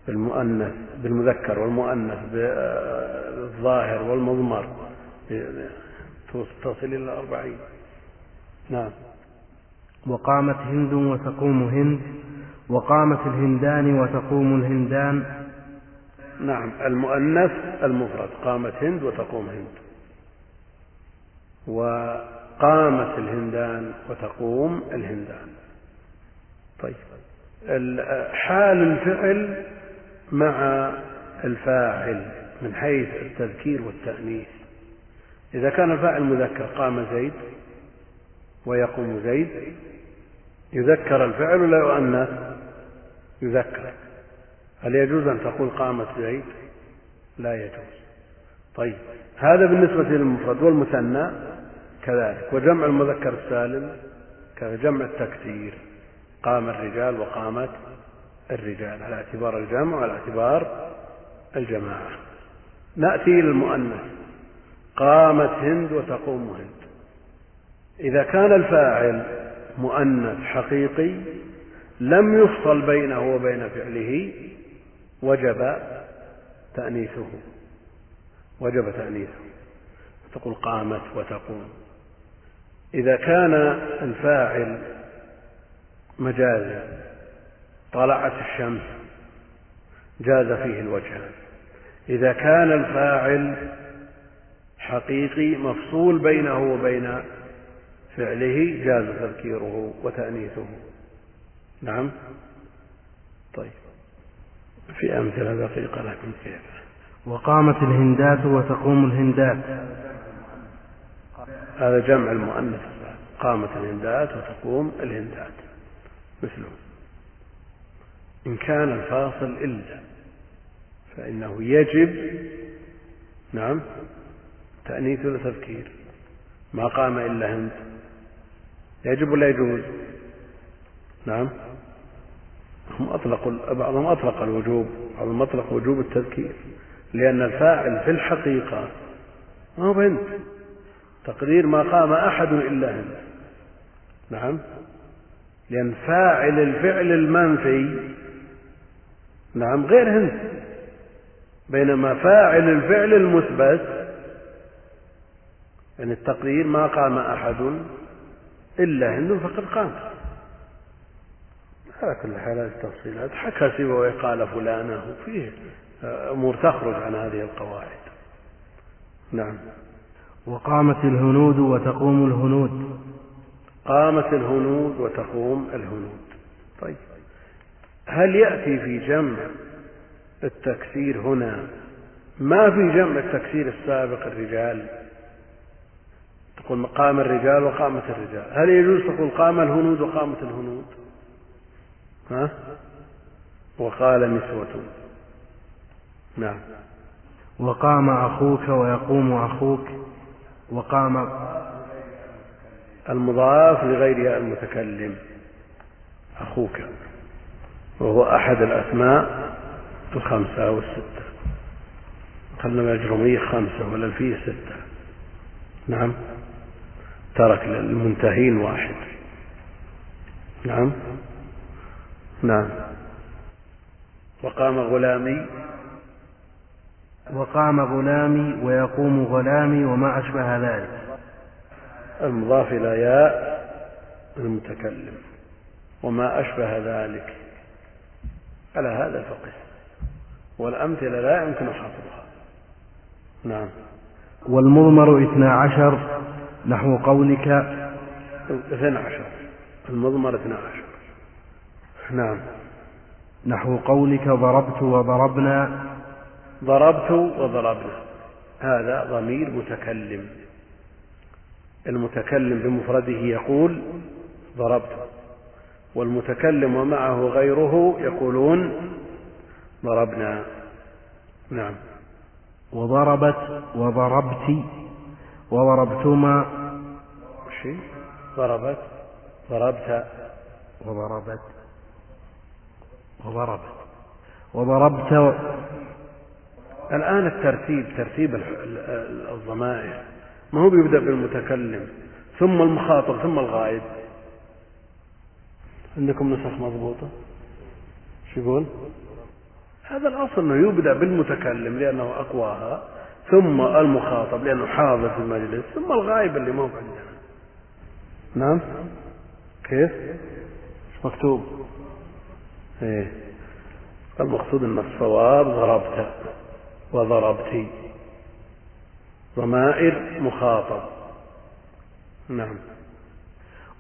بالمؤنث بالمذكر والمؤنث بالظاهر والمضمر تصل إلى أربعين. نعم. وقامت هند وتقوم هند وقامت الهندان وتقوم الهندان. نعم. المؤنث المفرد قامت هند وتقوم هند. وقامت الهندان وتقوم الهندان. طيب. حال الفعل مع الفاعل من حيث التذكير والتأنيث. إذا كان الفاعل مذكر قام زيد ويقوم زيد. يذكر الفعل ولا يؤنث يذكر. هل يجوز أن تقول قامت زيد؟ لا يجوز. طيب هذا بالنسبة للمفرد والمثنى كذلك. وجمع المذكر السالم كجمع التكسير قام الرجال وقامت الرجال على اعتبار الجمع وعلى اعتبار الجماعة. نأتي إلى المؤنث. قامت هند وتقوم هند. إذا كان الفاعل مؤنث حقيقي لم يفصل بينه وبين فعله وجب تأنيثه. وجب تأنيثه. تقول قامت وتقوم. إذا كان الفاعل مجازا طلعت الشمس جاز فيه الوجهان إذا كان الفاعل حقيقي مفصول بينه وبين فعله جاز تذكيره وتأنيثه. نعم؟ طيب. في أمثلة دقيقة لكن كيف؟ وقامت الهندات وتقوم الهندات. هذا جمع المؤنث. قامت الهندات وتقوم الهندات. مثله. إن كان الفاصل إلا فإنه يجب نعم تأنيث وتذكير ما قام إلا هند. يجب ولا يجوز؟ نعم. هم أطلقوا بعضهم أطلق الوجوب بعضهم أطلق وجوب التذكير لأن الفاعل في الحقيقة ما هو هند تقدير ما قام أحد إلا هند. نعم. لأن فاعل الفعل المنفي نعم غير هند. بينما فاعل الفعل المثبت يعني التقدير ما قام أحد إلا هند فقد قام. على كل حال التفصيلات حكى سوى قال فلانة فيه أمور تخرج عن هذه القواعد. نعم. وقامت الهنود وتقوم الهنود. قامت الهنود وتقوم الهنود. طيب. هل يأتي في جمع التكسير هنا؟ ما في جمع التكسير السابق الرجال. تقول قام الرجال وقامت الرجال. هل يجوز تقول قام الهنود وقامت الهنود؟ ها؟ وقال نسوة. نعم. وقام أخوك ويقوم أخوك. وقام المضاف لغير المتكلم. أخوك. وهو أحد الأسماء الخمسة أو الستة قلنا الأجرمية خمسة والألفية ستة. نعم. ترك للمنتهين واحد. نعم. نعم. وقام غلامي. وقام غلامي ويقوم غلامي وما أشبه ذلك. المضاف إلى ياء المتكلم. وما أشبه ذلك. على هذا فقس والأمثلة لا يمكن حصرها نعم. والمضمر اثنا عشر نحو قولك. اثنا عشر. المضمر اثنا عشر. نعم. نحو قولك ضربت وضربنا. ضربت وضربنا. هذا ضمير متكلم. المتكلم بمفرده يقول ضربت. والمتكلم ومعه غيره يقولون ضربنا. نعم. وضربت وضربت وضربتما. شيء ضربت. ضربت. وضربت. وضربت. وضربت. و... الآن الترتيب ترتيب الضمائر. ما هو بيبدأ بالمتكلم ثم المخاطب ثم الغائب. عندكم نسخ مضبوطة؟ شو يقول؟ هذا الأصل أنه يبدأ بالمتكلم لأنه أقواها ثم المخاطب لأنه حاضر في المجلس ثم الغائب اللي ما هو عندنا. نعم. كيف؟ مكتوب. إيه. المقصود إن الصواب ضربت وضربت. ضمائر مخاطب. نعم.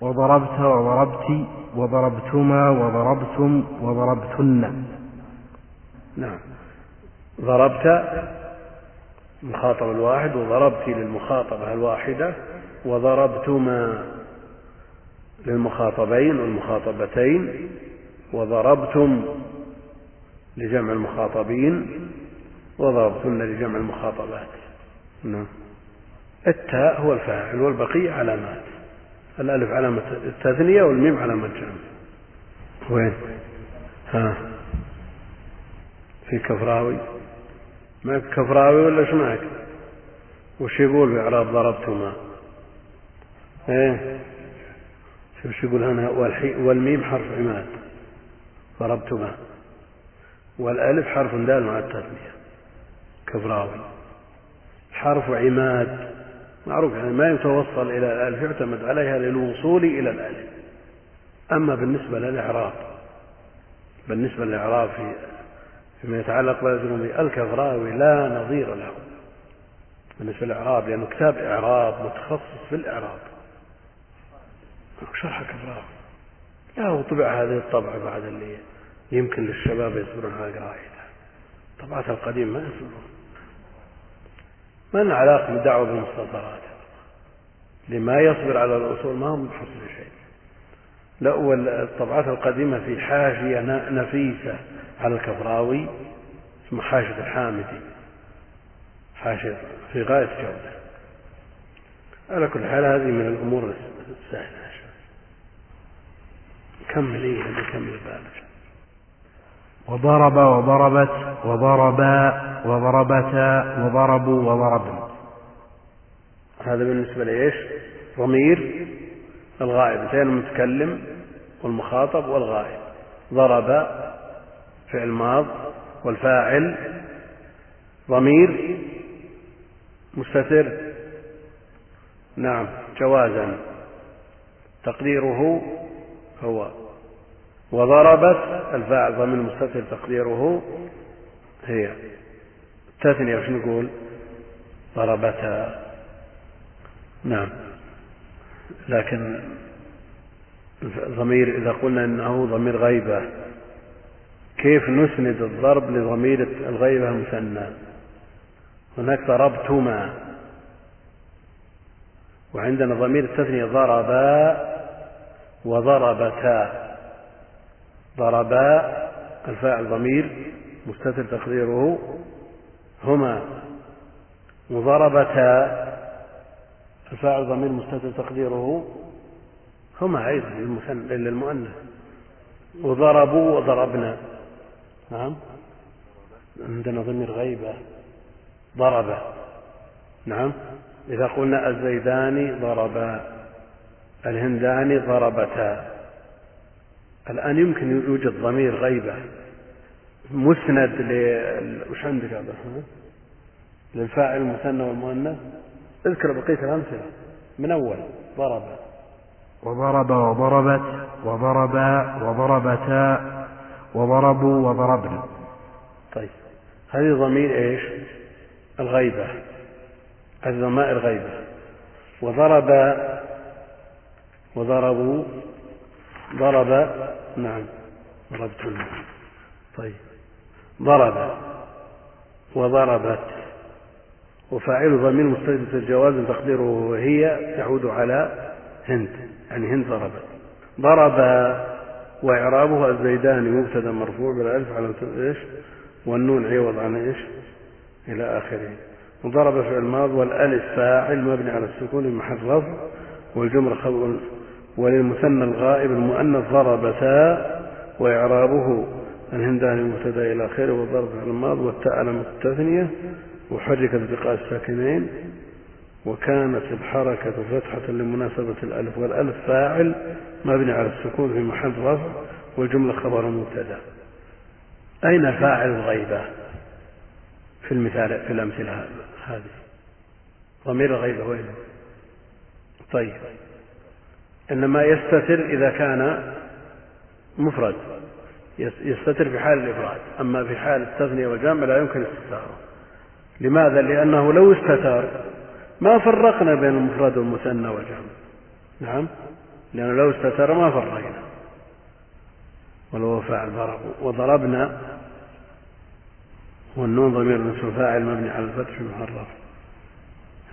وضربت وضربت وضربتما وضربتم وضربتن. نعم. ضربت المخاطب الواحد وضربت للمخاطبة الواحدة وضربتما للمخاطبين والمخاطبتين وضربتم لجمع المخاطبين وضربتن لجمع المخاطبات. نعم. التاء هو الفاعل والبقية علامات. الألف علامة التثنية والميم علامة جمع وين؟ ها. في كفراوي. معك كفراوي ولا إيش معك وش يقول في إعراب ضربتما إيه؟ شوف يقول هنا والميم حرف عماد. ضربتما والألف حرف دال مع التثنية. كفراوي. حرف عماد. معروف يعني ما يتوصل إلى الألف يعتمد عليها للوصول إلى الألف. أما بالنسبة للإعراب بالنسبة للإعراب في فيما يتعلق بالجنوبي الكفراوي لا نظير له. بالنسبة للإعراب لأنه كتاب إعراب متخصص في الإعراب. شرح كفراوي. لا طبع هذه الطبعة بعد اللي يمكن للشباب يصبرون على قراءتها طبعات القديم ما يصبرون. ما لنا علاقة بالدعوة بالمستصدرات لما يصبر على الأصول ما هم بحصل شيء. لا والطبعات القديمة في حاشية نفيسة على الكفراوي اسمها حاشية الحامدي. حاشية في غاية جودة. على كل حال هذه من الأمور السهلة. كمل إيه كمل بالك. وضرب وضربت وضربا وضربتا وضربوا وضربن هذا بالنسبة لإيش؟ ضمير الغائب زين المتكلم والمخاطب والغائب. ضرب فعل ماض والفاعل ضمير مستتر. نعم جوازا. تقديره هو. وضربت الفاعل ضمن المستتر تقديره. هي التثنية وش نقول؟ ضربتا نعم. لكن ضمير إذا قلنا إنه ضمير غيبة كيف نسند الضرب لضمير الغيبة مثنى؟ هناك ضربتما. وعندنا ضمير التثنية ضربا وضربتا. ضربا الفاعل ضمير مستتر تقديره. هما وضربتا الفاعل ضمير مستتر تقديره. هما أيضا للمؤنث. وضربوا وضربنا. نعم. عندنا ضمير غيبة. ضرب نعم. إذا قلنا الزيدان ضربا الهندان ضربتا. الآن يمكن يوجد ضمير غيبة. مسند ل وش عندك عبد الرحمن؟ للفاعل المثنى والمؤنث. اذكر بقية الأمثلة. من أول ضرب. وضرب وضربت وضربا وضربتا وضربوا وضربن. طيب. هذه ضمير إيش؟ الغيبة. هذه ضمائر غيبة وضرب وضربوا. ضرب نعم ضربت. طيب. ضرب وضربت. وفاعل ضمير مستجد الجواز تقديره هي يعود على هند يعني هند ضربت. ضرب وإعرابها الزيداني مبتدا مرفوع بالألف على إيش؟ والنون عوض عن إيش؟ إلى آخره. وضرب في الماض والألف فاعل مبني على السكون محل رفع والجمرة خبر وللمثنى الغائب المؤنث ضربتا وإعرابه. الهندان المبتدا إلى آخره والضرب على الماض والتاء على التثنية وحركت بقاء الساكنين. وكانت الحركة فتحة لمناسبة الألف والألف فاعل مبني على السكون في محل رفع والجملة خبر مبتدا. أين فاعل الغيبة في المثال في الأمثلة هذه؟ ضمير الغيبة وين؟ طيب. إنما يستتر إذا كان مفرد. يستتر في حال الإفراد. أما في حال التثنية والجمع لا يمكن استتاره. لماذا؟ لأنه لو استتر ما فرقنا بين المفرد والمثنى والجمع نعم؟ لأنه لو استتر ما فرقنا. ولو فاعل ضرب وضربنا والنون ضمير نصف فاعل مبني على الفتح المحرف.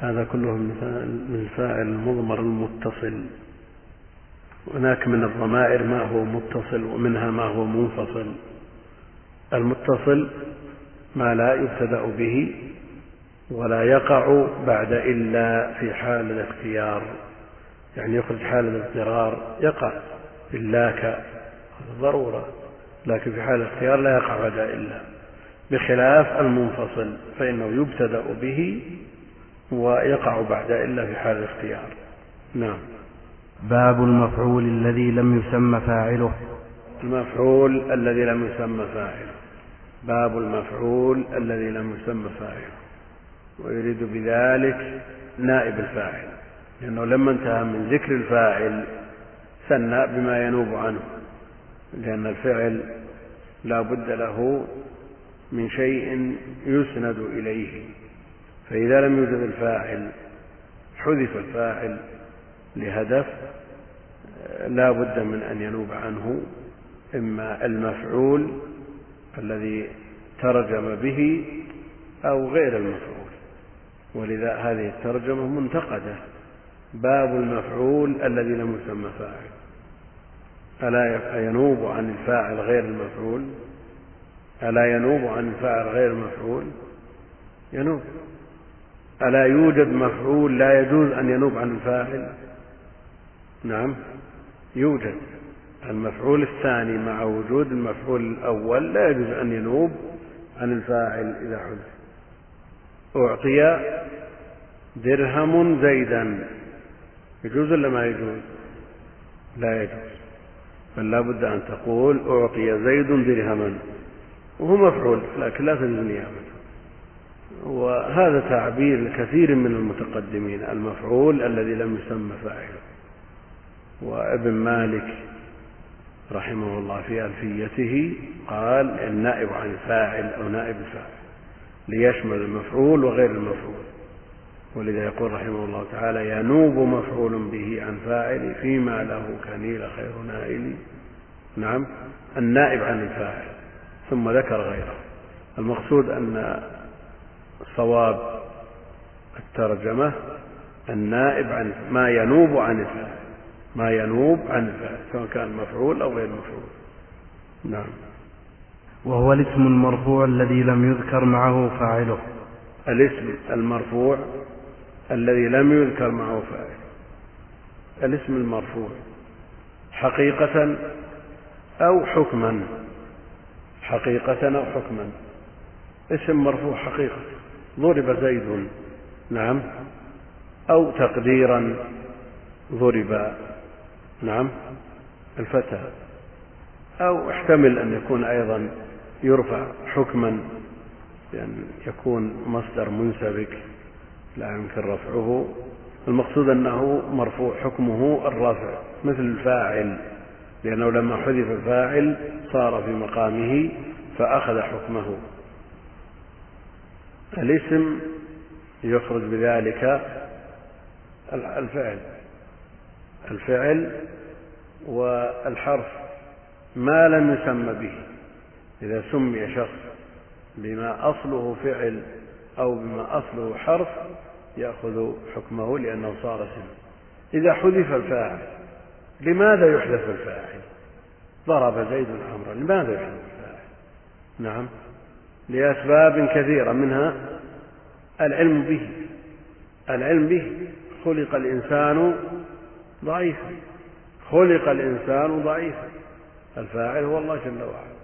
هذا كله من فاعل المضمر المتصل هناك من الضمائر ما هو متصل ومنها ما هو منفصل. المتصل ما لا يبتدأ به ولا يقع بعد إلا في حال الاختيار. يعني يخرج حال الاضطرار يقع إلاك ضرورة لكن في حال الاختيار لا يقع بعد إلا. بخلاف المنفصل فإنه يبتدأ به ويقع بعد إلا في حال الاختيار. نعم. باب المفعول الذي لم يسمى فاعله. المفعول الذي لم يسمى فاعله. باب المفعول الذي لم يسمى فاعله. ويريد بذلك نائب الفاعل. لأنه لما انتهى من ذكر الفاعل ثنى بما ينوب عنه. لأن الفعل لا بد له من شيء يسند إليه. فإذا لم يوجد الفاعل حذف الفاعل لهدف لا بد من أن ينوب عنه إما المفعول الذي ترجم به أو غير المفعول. ولذا هذه الترجمة منتقدة. باب المفعول الذي لم يسمى فاعل. ألا ينوب عن الفاعل غير المفعول؟ ألا ينوب عن الفاعل غير المفعول؟ ينوب. ألا يوجد مفعول لا يجوز أن ينوب عن الفاعل؟ نعم. يوجد المفعول الثاني مع وجود المفعول الأول. لا يجوز أن ينوب عن الفاعل إذا حدث أعطي درهم زيدا. يجوز ولا ما يجوز؟ لا يجوز. بل لا بد أن تقول أعطي زيد درهما. وهو مفعول لكن لا تجوز نيابته وهذا تعبير لكثير من المتقدمين. المفعول الذي لم يسمى فاعله وابن مالك رحمه الله في ألفيته قال النائب عن الفاعل أو نائب الفاعل ليشمل المفعول وغير المفعول. ولذا يقول رحمه الله تعالى ينوب مفعول به عن فاعل فيما له كنيل خير نائل. نعم النائب عن الفاعل ثم ذكر غيره. المقصود أن صواب الترجمة النائب عن ما ينوب عن الفاعل. ما ينوب عن الفاعل سواء كان مفعول أو غير مفعول. نعم. وهو الاسم المرفوع الذي لم يذكر معه فاعله. الاسم المرفوع الذي لم يذكر معه فاعل الاسم المرفوع. حقيقة أو حكما. حقيقة أو حكما. اسم مرفوع حقيقة. ضرب زيد. نعم. أو تقديرا. ضرب نعم. الفتى. أو احتمل أن يكون أيضا يرفع حكما بأن يكون مصدر منسبك لا يمكن رفعه. المقصود أنه مرفوع حكمه الرفع مثل الفاعل لأنه لما حذف الفاعل صار في مقامه فأخذ حكمه. الاسم يخرج بذلك الفعل. الفعل والحرف ما لم يسمى به إذا سمي شخص بما أصله فعل أو بما أصله حرف يأخذ حكمه لأنه صار اسم. إذا حذف الفاعل لماذا يحذف الفاعل؟ ضرب زيد عمرا لماذا يحذف الفاعل؟ نعم لأسباب كثيرة منها العلم به. العلم به خلق الإنسان ضعيفا. خلق الإنسان ضعيفا. الفاعل هو الله جل وعلا.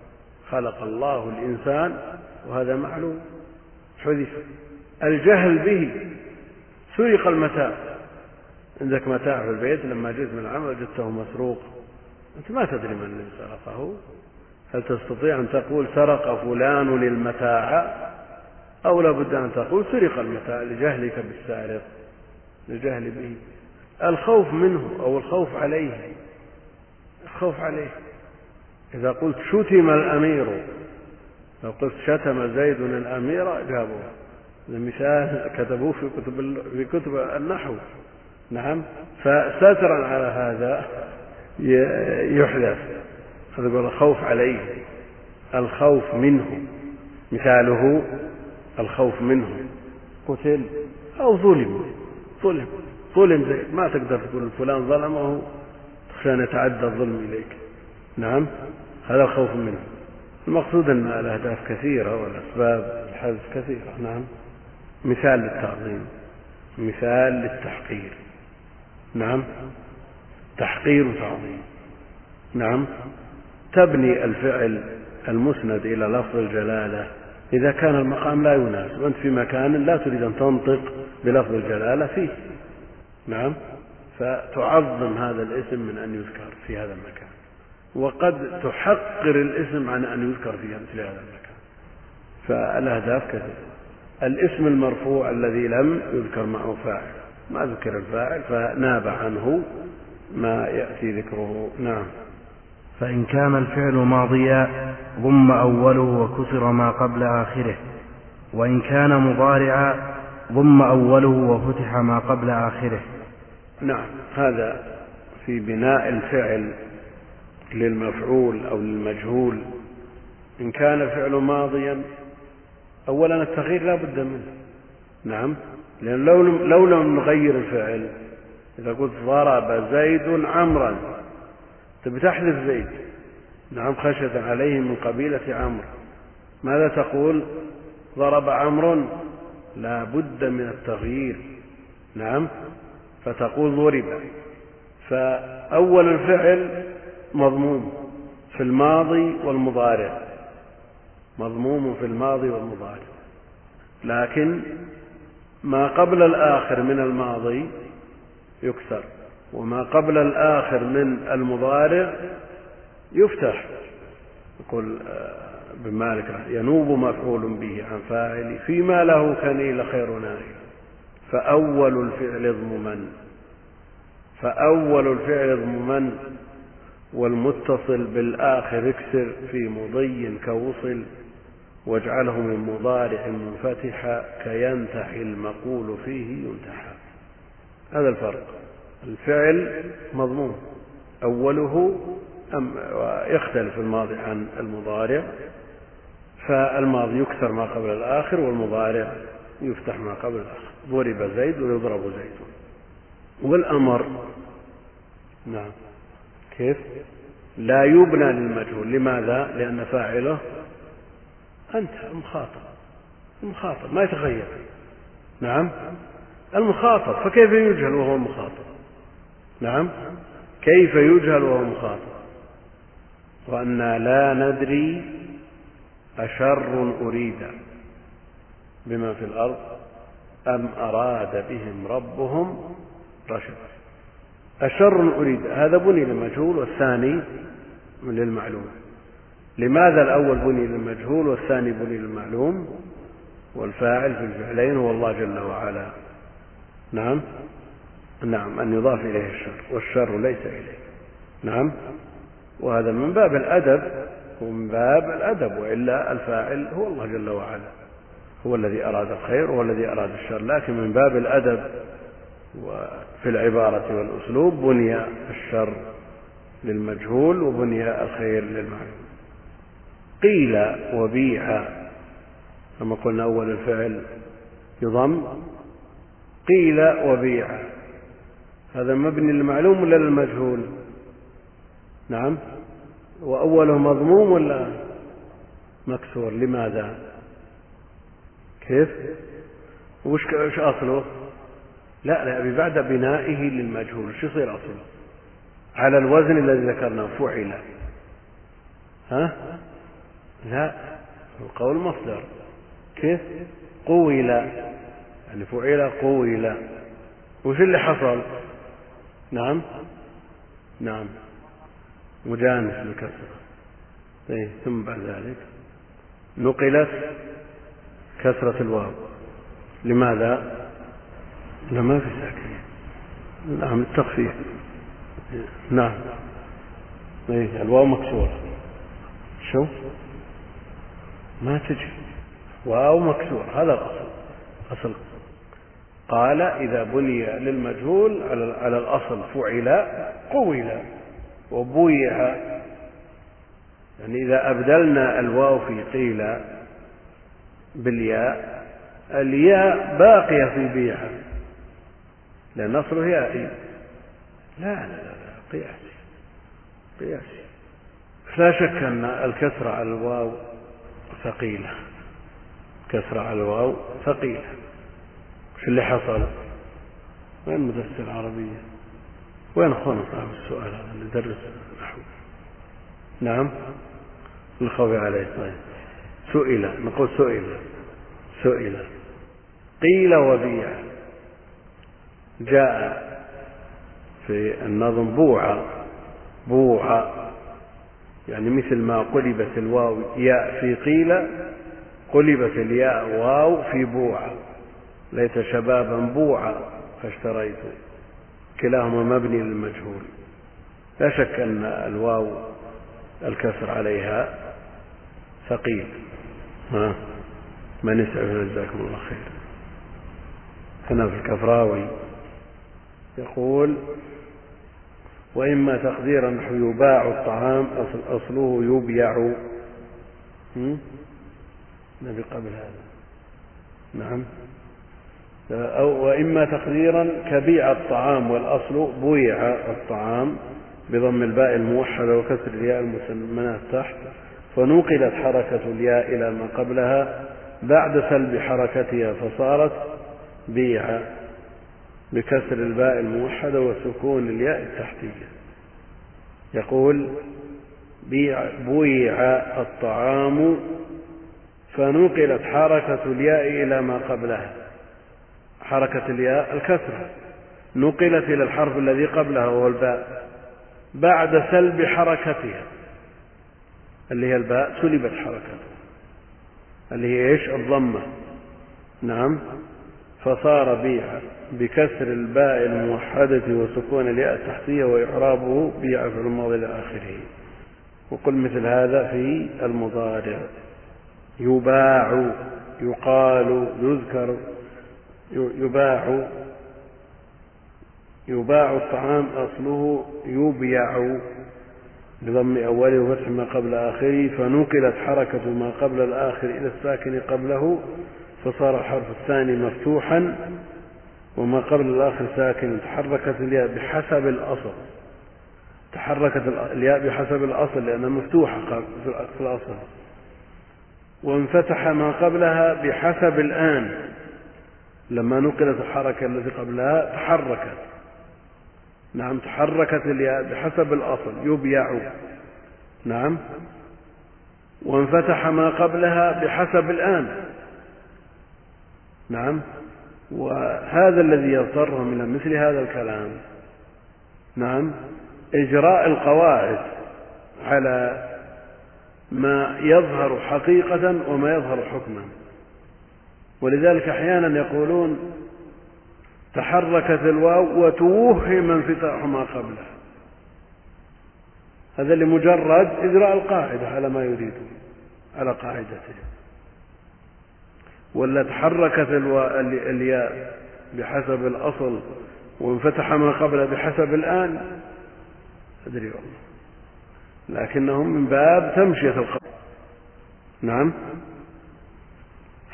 خلق الله الإنسان وهذا معلوم. حذف. الجهل به. سرق المتاع. عندك متاع في البيت لما جئت من العمل وجدته مسروق. أنت ما تدري من الذي سرقه. هل تستطيع أن تقول سرق فلان المتاع أو لا بد أن تقول سرق المتاع لجهلك بالسارق. للجهل به. الخوف منه أو الخوف عليه. الخوف عليه. إذا قلت شتم الأمير لو قلت شتم زيد الأمير جابوه. المثال كتبوه في كتب في كتب النحو. نعم. فسترا على هذا يحدث. هذا يقول الخوف عليه. الخوف منه. مثاله الخوف منه. قتل. أو ظلم. ظلم. ظلم زيد ما تقدر تقول فلان ظلمه تخشى أن يتعدى الظلم إليك. نعم؟ هذا الخوف منه. المقصود أن الأهداف كثيرة والأسباب الحذف كثيرة. نعم؟ مثال للتعظيم. مثال للتحقير. نعم؟ تحقير وتعظيم. نعم؟ تبني الفعل المسند إلى لفظ الجلالة. إذا كان المقام لا يناسب أنت في مكان لا تريد أن تنطق بلفظ الجلالة فيه. نعم. فتعظم هذا الاسم من أن يذكر في هذا المكان. وقد تحقر الاسم عن أن يذكر في مثل هذا المكان. فالأهداف كثيرة. الاسم المرفوع الذي لم يذكر معه فاعل. ما ذكر الفاعل فناب عنه ما يأتي ذكره. نعم. فإن كان الفعل ماضيا ضم أوله وكسر ما قبل آخره. وإن كان مضارعا ضم أوله وفتح ما قبل آخره. نعم هذا في بناء الفعل للمفعول أو للمجهول. إن كان الفعل ماضيا أولا التغيير لا بد منه. نعم لأن لو لم, لو لم نغير الفعل إذا قلت ضرب زيد عمرا تبي تحذف زيد. نعم خشية عليه من قبيلة عمرو. ماذا تقول؟ ضرب عمرو لا بد من التغيير. نعم فتقول ضرب فأول الفعل مضموم في الماضي والمضارع. مضموم في الماضي والمضارع. لكن ما قبل الآخر من الماضي يكسر وما قبل الآخر من المضارع يفتح. يقول آه، مالك ينوب مفعول به عن فاعل فيما له كنيل خير نائل. فأول الفعل اضممن فأول الفعل اضممن والمتصل بالآخر اكسر في مضي كوصل. واجعله من مضارع منفتحا كينتحي المقول فيه ينتحى. هذا الفرق. الفعل مضمون أوله أم يختلف الماضي عن المضارع. فالماضي يكسر ما قبل الآخر والمضارع يفتح ما قبل الآخر. ضرب زيد ويضرب زيد. والأمر نعم كيف؟ لا يبنى للمجهول. لماذا؟ لأن فاعله أنت المخاطب. المخاطب ما يتغير. نعم؟ المخاطب فكيف يجهل وهو مخاطب؟ نعم؟ كيف يجهل وهو مخاطب؟ وأنا لا ندري أشر أريد بما في الأرض أم أراد بهم ربهم رشدا أشر أريد. هذا بني للمجهول والثاني للمعلوم. لماذا الأول بني للمجهول والثاني بني للمعلوم؟ والفاعل في الفعلين هو الله جل وعلا. نعم؟ نعم أن يضاف إليه الشر والشر ليس إليه. نعم؟ وهذا من باب الأدب ومن باب الأدب وإلا الفاعل هو الله جل وعلا. هو الذي أراد الخير وهو الذي أراد الشر. لكن من باب الأدب وفي العبارة والأسلوب بني الشر للمجهول وبني الخير للمعلوم. قيل وبيع كما قلنا أول الفعل يضم قيل وبيع هذا مبني للمعلوم ولا للمجهول؟ نعم. وأوله مضموم ولا مكسور؟ لماذا؟ كيف؟ وش أصله؟ لا لا بعد بنائه للمجهول شو يصير أصله؟ على الوزن الذي ذكرناه فعل. ها؟ لا القول مصدر. كيف؟ قويل يعني فعل قويل وش اللي حصل؟ نعم؟ نعم. مجانس بالكسر طيب ثم بعد ذلك. نقلت كسرة الواو. لماذا؟ لا ما في ساكن نعم التخفيف. نعم. إيه الواو مكسورة شو؟ ما تجي. واو مكسور. هذا الأصل. أصل. قال إذا بني للمجهول على على الأصل فعل قول. وبويع. يعني إذا أبدلنا الواو في قيل بالياء. الياء باقية في بيعة لأن أصله يائي لا لا لا, قياسي قياسي. لا شك أن الكسر على الواو ثقيلة. كسر على الواو ثقيلة. وش اللي حصل؟ وين مدرس العربية؟ وين أخونا صاحب السؤال هذا اللي درس؟ نعم؟ الخوف عليه طيب. سئل نقول سئل سئل. قيل وبيع. جاء في النظم بوعة بوعة يعني مثل ما قلبت الواو ياء في قيل قلبت الياء واو في بوعة ليت شبابا بوعة فاشتريت. كلاهما مبني للمجهول. لا شك أن الواو الكسر عليها ثقيل. من يسعف جزاكم الله خير. هنا في الكفراوي. يقول وإما تقديرا يباع الطعام أصل أصله يبيع. نبي قبل هذا. نعم. أو وإما تقديرا كبيع الطعام والأصل بويع الطعام بضم الباء الموحدة وكسر الياء المسمنات تحت. فنقلت حركة الياء إلى ما قبلها بعد سلب حركتها فصارت بيع بكسر الباء الموحدة وسكون الياء التحتية. يقول بيع بويع الطعام فنقلت حركة الياء إلى ما قبلها. حركة الياء الكسرة. نقلت إلى الحرف الذي قبلها وهو الباء. بعد سلب حركتها. اللي هي الباء سلبت حركتها اللي هي إيش؟ الضمة. نعم. فصار بيع بكسر الباء الموحدة وسكون الياء التحتية وإعرابه بيع في الماضي إلى آخره. وقل مثل هذا في المضارع. يباع يقال يذكر يباع. يباع الطعام أصله يبيع. بضم أوله وفتح ما قبل آخره فنقلت حركة ما قبل الآخر إلى الساكن قبله فصار الحرف الثاني مفتوحا وما قبل الآخر ساكن. تحركت الياء بحسب الأصل. تحركت الياء بحسب الأصل لأنها مفتوحة في الأصل. وانفتح ما قبلها بحسب الآن. لما نقلت الحركة التي قبلها تحركت. نعم تحركت الياء بحسب الأصل يبيع. نعم. وانفتح ما قبلها بحسب الآن. نعم. وهذا الذي يضطر من مثل هذا الكلام. نعم. إجراء القواعد على ما يظهر حقيقة وما يظهر حكما. ولذلك أحيانا يقولون تحركت الواو وتوهم انفتاح ما قبلها هذا لمجرد إجراء القاعدة على ما يريدون على قاعدته. ولا تحركت الياء بحسب الأصل وانفتح ما قبل بحسب الآن. أدري والله. لكنهم من باب تمشية القول نعم؟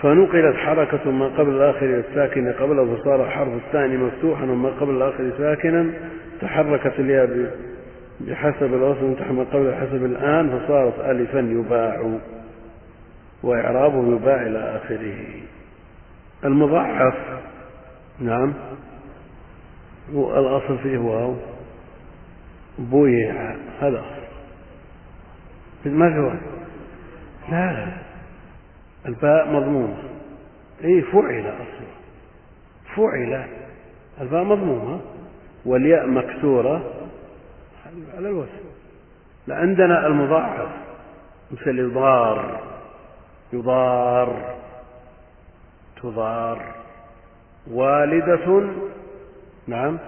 فنقلت حركة ما قبل الآخر الساكن قبله فصار الحرف الثاني مفتوحا وما قبل الآخر ساكنا تحركت الياء بحسب الأصل وانتح ما قبل حسب الآن فصارت ألفا يباع وإعرابه يباع إلى آخره. المضاعف نعم. الأصل فيه واو. بويع هذا ما في لا لا. الباء مضمومة. اي فعل أصلا. فعل. الباء مضمومة. والياء مكسورة. على الوزن عندنا المضاعف. مثل يضار. يضار. تضار. والدة. نعم.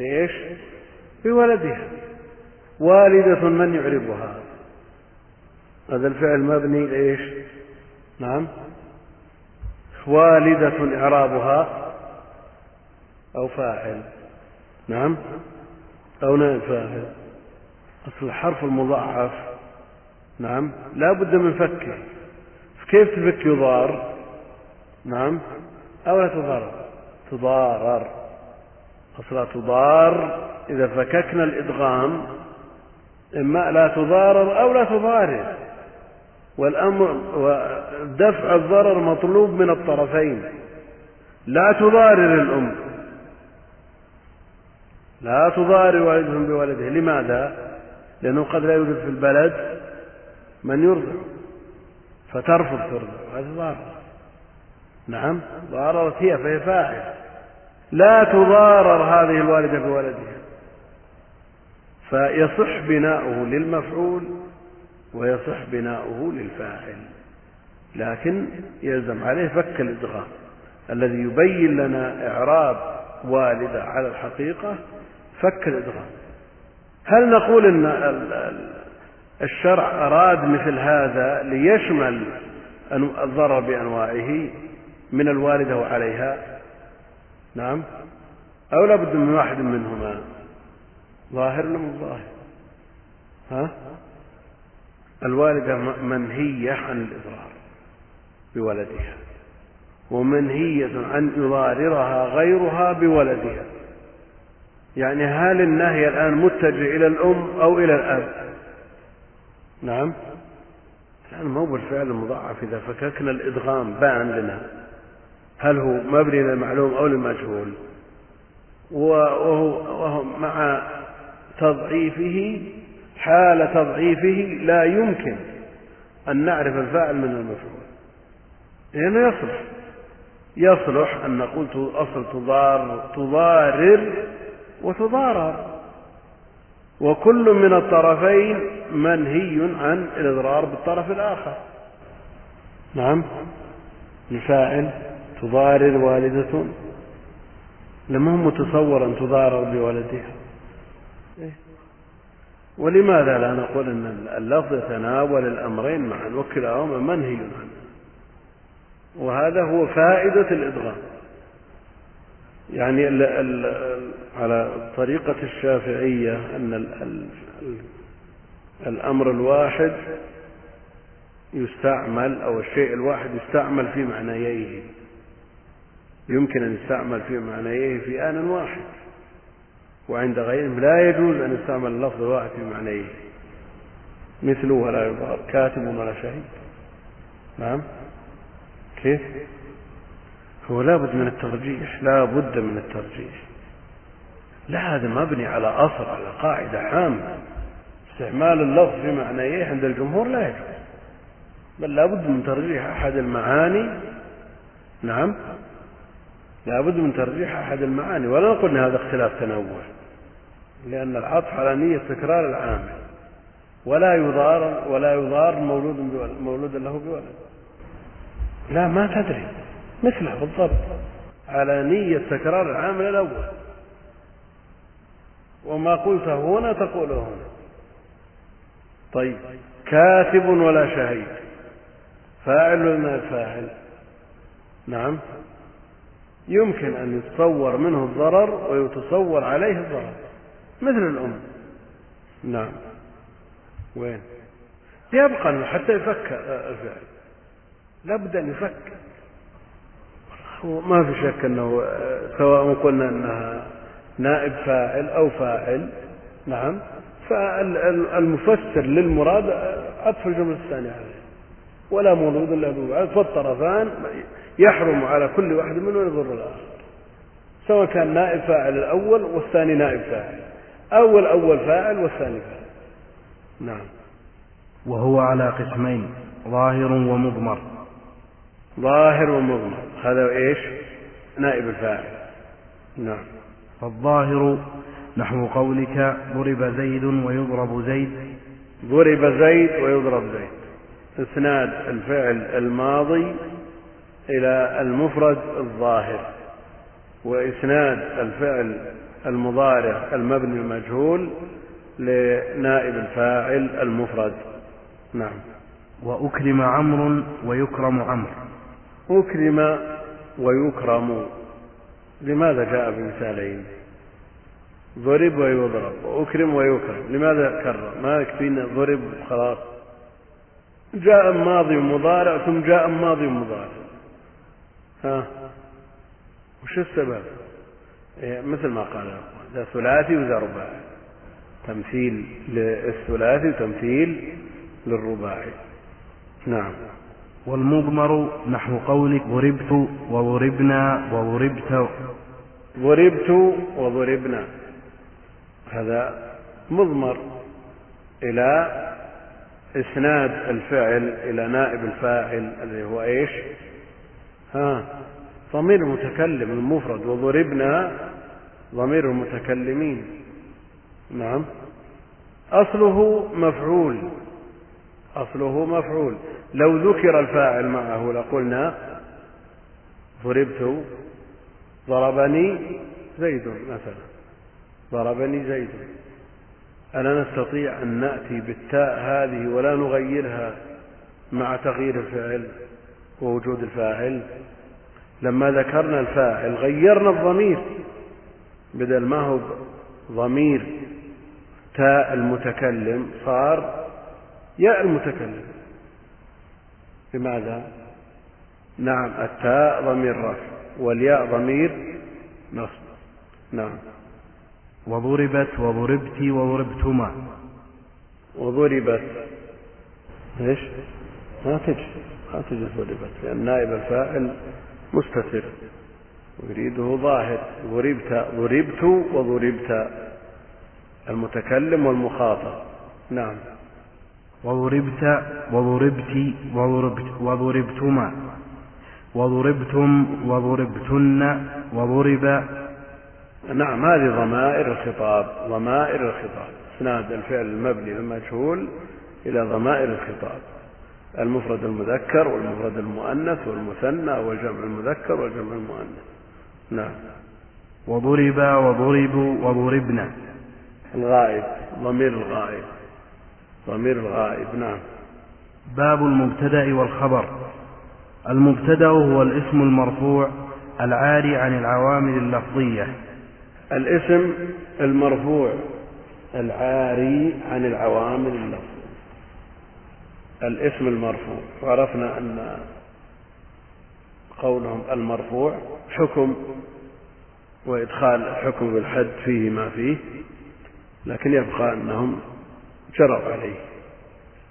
إيش؟ بولدها. والدة من يعربها. هذا الفعل مبني إيش نعم. والدة إعرابها أو فاعل. نعم. أو نائب فاعل. أصل الحرف المضاعف. نعم. لا بد من فكه كيف تفك يضار؟ نعم. أو لا تضار؟ تضارر. أصلا تضار. إذا فككنا الإدغام إما لا تضارر أو لا تضارر. والأمر ودفع الضرر مطلوب من الطرفين. لا تضارر الأم. لا تضارر والدهم بولده لماذا؟ لأنه قد لا يوجد في البلد من يرضع. فترفض ترضع. هذا ضارر نعم ضاررت هي فهي فاعل لا تضارر هذه الوالدة بولدها فيصح بناؤه للمفعول ويصح بناؤه للفاعل. لكن يلزم عليه فك الإدغام. الذي يبين لنا إعراب والدة على الحقيقة فك الإدغام. هل نقول أن الشرع أراد مثل هذا ليشمل الضرر بأنواعه من الوالدة وعليها؟ نعم. أو لابد من واحد منهما؟ ظاهر مو ظاهر ها؟ الوالدة منهية عن الإضرار بولدها ومنهية عن يضاررها غيرها بولدها. يعني هل النهي الآن متجه إلى الأم أو إلى الأب؟ نعم. الآن ما هو بالفعل المضاعف إذا فككنا الإدغام بان لنا. هل هو مبني للمعلوم أو للمجهول؟ وهو, وهو مع تضعيفه حال تضعيفه لا يمكن أن نعرف الفاعل من المفعول. لأنه يصلح. يصلح أن نقول أصل تضار تضارر وتضارر. وكل من الطرفين منهي عن الإضرار بالطرف الآخر. نعم. الفاعل تضارر والدة. لما هو متصور أن تضارر بولدها؟ ولماذا لا نقول أن اللفظ يتناول الأمرين معا؟ وكلاهما منهي عنه. وهذا هو فائدة الإدغام. يعني على طريقة الشافعية أن ال ال الأمر الواحد يستعمل أو الشيء الواحد يستعمل في معنييه. يمكن أن يستعمل في معنييه في آن واحد. وعند غيرهم لا يجوز أن يستعمل اللفظ الواحد في معنيه. مثله ولا يضار. كاتب ولا شهيد. نعم. كيف؟ هو لابد من الترجيح. لا بد من الترجيح. لا هذا مبني على أصل على قاعدة عامة. استعمال اللفظ في معنيه عند الجمهور لا يجوز. بل لا بد من ترجيح أحد المعاني. نعم. لا بد من ترجيح أحد المعاني. ولا نقول أن هذا اختلاف تنوع. لأن العطف على نية تكرار العامل. ولا يضار ولا يضار مولود مولود له بولد. لا ما تدري. مثله بالضبط. على نية تكرار العامل الأول. وما قلته هنا تقوله هنا. طيب. كاتب ولا شهيد. فاعل ولا فاعل. نعم. يمكن أن يتصور منه الضرر ويتصور عليه الضرر. مثل الأم. نعم. وين؟ يبقى حتى يفك الفعل. لابد أن يفك. ما في شك أنه سواء قلنا أنها نائب فاعل أو فاعل نعم. فالمفسر للمراد عطف الجملة الثانية عليه. ولا مولود إلا به فالطرفان يحرم على كل واحد منهم يضر الآخر. سواء كان نائب فاعل الأول والثاني نائب فاعل. أول أول فاعل والثاني فاعل. نعم. وهو على قسمين ظاهر ومضمر. ظاهر ومضمر. هذا إيش؟ نائب الفاعل. نعم. فالظاهر نحو قولك ضرب زيد ويضرب زيد. ضرب زيد ويضرب زيد. إسناد الفعل الماضي إلى المفرد الظاهر. وإسناد الفعل المضارع المبني المجهول لنائب الفاعل المفرد. نعم. وأكرم عمرو ويكرم عمرو أكرم ويكرم. لماذا جاء بمثالين؟ ضرب ويضرب. وأكرم ويكرم. لماذا كرر؟ ما يكفينا ضرب خلاص. جاء ماضي ومضارع ثم جاء ماضي ومضارع ها؟ وش السبب؟ مثل ما قال ذا ثلاثي وذا رباعي. تمثيل للثلاثي وتمثيل للرباعي. نعم. والمضمر نحو قولك ضربت وضربنا وضربت. ضربت وضربنا. هذا مضمر إلى إسناد الفعل إلى نائب الفاعل الذي هو إيش؟ ها. ضمير المتكلم المفرد وضربنا ضمير المتكلمين. نعم. أصله مفعول. أصله مفعول. لو ذكر الفاعل معه لقلنا ضربت ضربني زيد مثلا. ضربني زيد. ألا نستطيع أن نأتي بالتاء هذه ولا نغيرها مع تغيير الفعل ووجود الفاعل؟ لما ذكرنا الفاعل غيرنا الضمير بدل ما هو ضمير تاء المتكلم صار ياء المتكلم. بماذا نعم التاء ضمير رفع والياء ضمير نصب. نعم. وضربت وضربت وضربتما. وضربت. إيش؟ ما تجي ما تجي ضربت لأن نائب الفاعل مستتر. ويريده ظاهر. ضربت ضربت وضربت. المتكلم والمخاطب. نعم. وضربت وضربت وضربت وضربتما. وضربتم وضربتن وضرب. نعم هذه ضمائر الخطاب. ضمائر الخطاب. اسناد الفعل المبني المجهول إلى ضمائر الخطاب. المفرد المذكر والمفرد المؤنث والمثنى والجمع المذكر والجمع المؤنث. نعم. وضرب وضربوا وضربنا الغائب ضمير الغائب. ضمير الغائب نعم. باب المبتدأ والخبر. المبتدأ هو الاسم المرفوع العاري عن العوامل اللفظية. الاسم المرفوع العاري عن العوامل اللفظية. الاسم المرفوع. وعرفنا أن قولهم المرفوع حكم وإدخال الحكم بالحد فيه ما فيه لكن يبقى أنهم جروا عليه.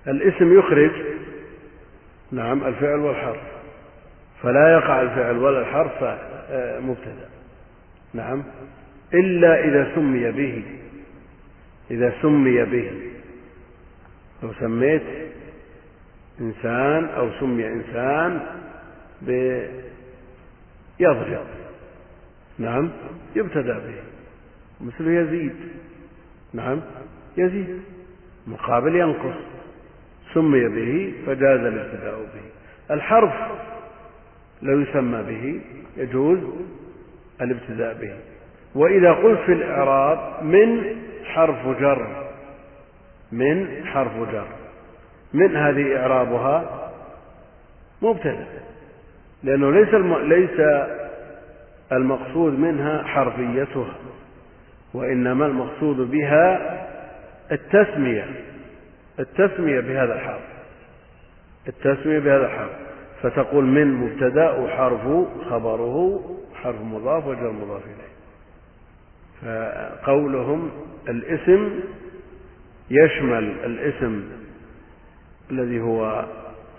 الاسم يخرج نعم الفعل والحرف. فلا يقع الفعل ولا الحرف آه، مبتدا. نعم. إلا إذا سمي به. إذا سمي به. لو سميت إنسان أو سمي إنسان بيضرب نعم يبتدأ به مثل يزيد. نعم يزيد مقابل ينقص. سمي به فجاز الابتداء به. الحرف لو يسمى به يجوز الابتداء به. وإذا قلت في الإعراب من حرف جر من حرف جر. من هذه إعرابها مبتدأ لأنه ليس. ليس المقصود منها حرفيتها وإنما المقصود بها التسمية التسمية بهذا الحرف التسمية بهذا الحرف فتقول من مبتدأ وحرف خبره حرف مضاف وجر مضاف إليه فقولهم الاسم يشمل الاسم الذي هو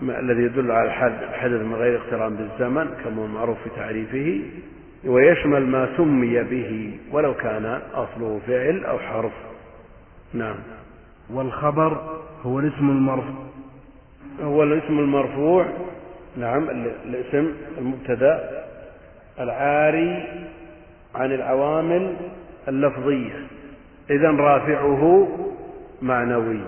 الذي يدل على الحدث من غير اقتران بالزمن كما هو معروف في تعريفه ويشمل ما سمي به ولو كان أصله فعل أو حرف. نعم. والخبر هو الاسم المرفوع. هو الاسم المرفوع. نعم. الاسم المبتدأ العاري عن العوامل اللفظية. اذا رافعه معنوي.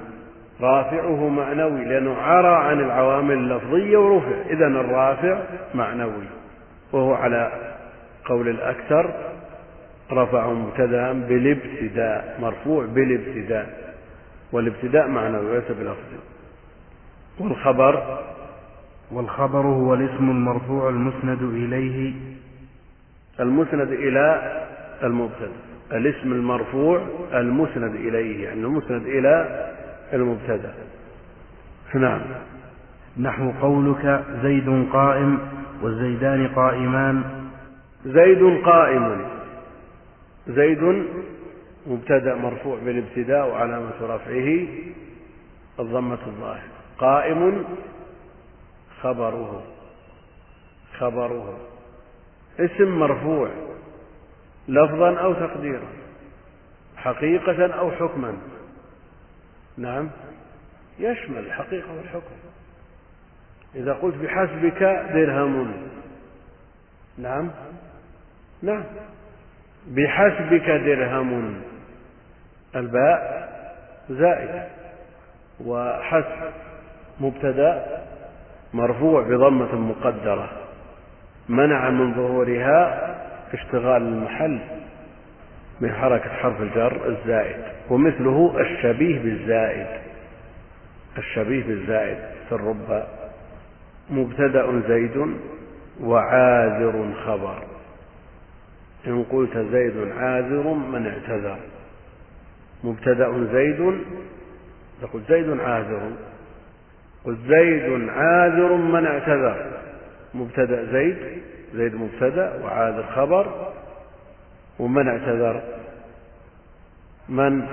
رافعه معنوي لأنه عرى عن العوامل اللفظية ورفع. اذا الرافع معنوي وهو على قول الأكثر رفعه مبتدا بالابتداء مرفوع بالابتداء والابتداء معنوي وليس بلفظ. والخبر؟ والخبر هو الاسم المرفوع المسند إليه. المسند إلى المبتدأ. الاسم المرفوع المسند إليه يعني المسند إلى المبتدأ. نعم. نحو قولك زيد قائم والزيدان قائمان. زيد قائم. زيد مبتدأ مرفوع بالابتداء وعلامة رفعه الضمة الظاهرة. قائم خبره. خبره. اسم مرفوع. لفظا أو تقديرا. حقيقة أو حكما. نعم. يشمل الحقيقة والحكم. إذا قلت بحسبك درهم. نعم. نعم. بحسبك درهم. الباء زائد. وحسب مبتدا مرفوع بضمة مقدرة. منع من ظهورها اشتغال المحل. من حركة حرف الجر الزائد ومثله الشبيه بالزائد. الشبيه بالزائد في الربا مبتدأ زيد وعاذر خبر. إن قلت زيد عاذر من اعتذر. مبتدأ زيد تقول زيد عاذر. قل زيد عاذر من اعتذر. مبتدأ زيد زيد مبتدأ وعاذر خبر. ومن اعتذر؟ من؟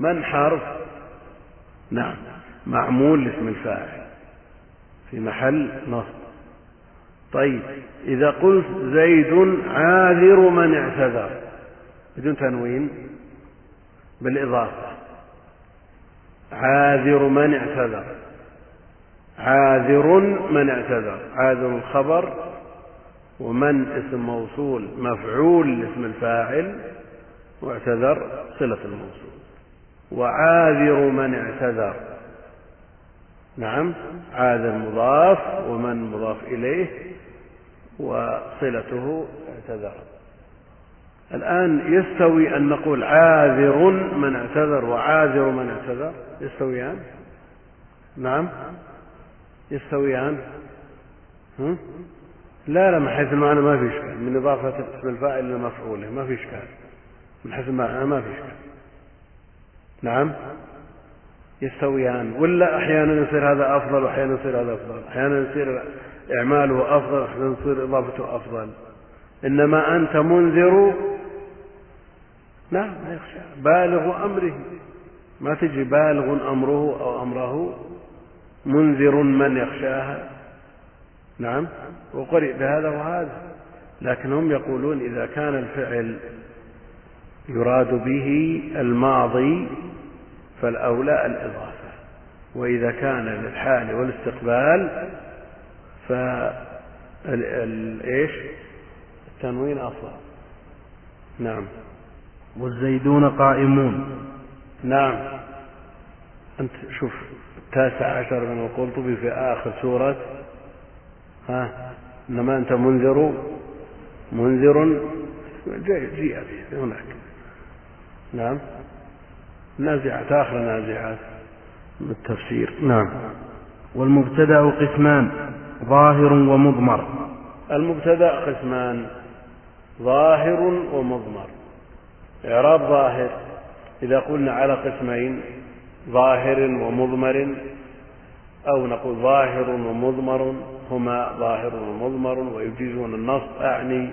من حرف؟ نعم معمول لاسم الفاعل في محل نصب. طيب إذا قلت زيد عاذر من اعتذر بدون تنوين بالإضافة. عاذر من اعتذر. عاذر من اعتذر. عاذر الخبر ومن اسم موصول مفعول لاسم الفاعل واعتذر صلة الموصول. وعاذر من اعتذر. نعم عاذر مضاف ومن مضاف إليه وصلته اعتذر. الآن يستوي أن نقول عاذر من اعتذر وعاذر من اعتذر. يستويان؟ نعم يستويان. هم؟ لا لا من حيث المعنى ما في إشكال. من إضافة اسم الفاعل إلى مفعوله ما في إشكال. من حيث المعنى ما في إشكال. نعم؟ يستويان. ولا أحيانا يصير هذا أفضل وأحيانا يصير هذا أفضل. أحيانا يصير إعماله أفضل وأحيانا يصير إضافته أفضل. إنما أنت منذر. نعم ما يخشى. بالغ أمره. ما تجي بالغ أمره أو أمره. منذر من يخشاها. نعم. وقرئ بهذا وهذا. لكن هم يقولون إذا كان الفعل يراد به الماضي فالأولى الإضافة. وإذا كان للحال والاستقبال فالإيش؟ التنوين أفضل نعم. والزيدون قائمون. نعم. أنت شوف التاسع عشر من القرطبي في آخر سورة ها؟ إنما أنت منذر منذر. جيء هناك. نعم. نازعات آخر نازعات من التفسير نعم. والمبتدأ قسمان ظاهر ومضمر. المبتدأ قسمان ظاهر ومضمر. إعراب ظاهر. إذا قلنا على قسمين ظاهر ومضمر أو نقول ظاهر ومضمر هما ظاهر ومضمر ويجيزون النصب أعني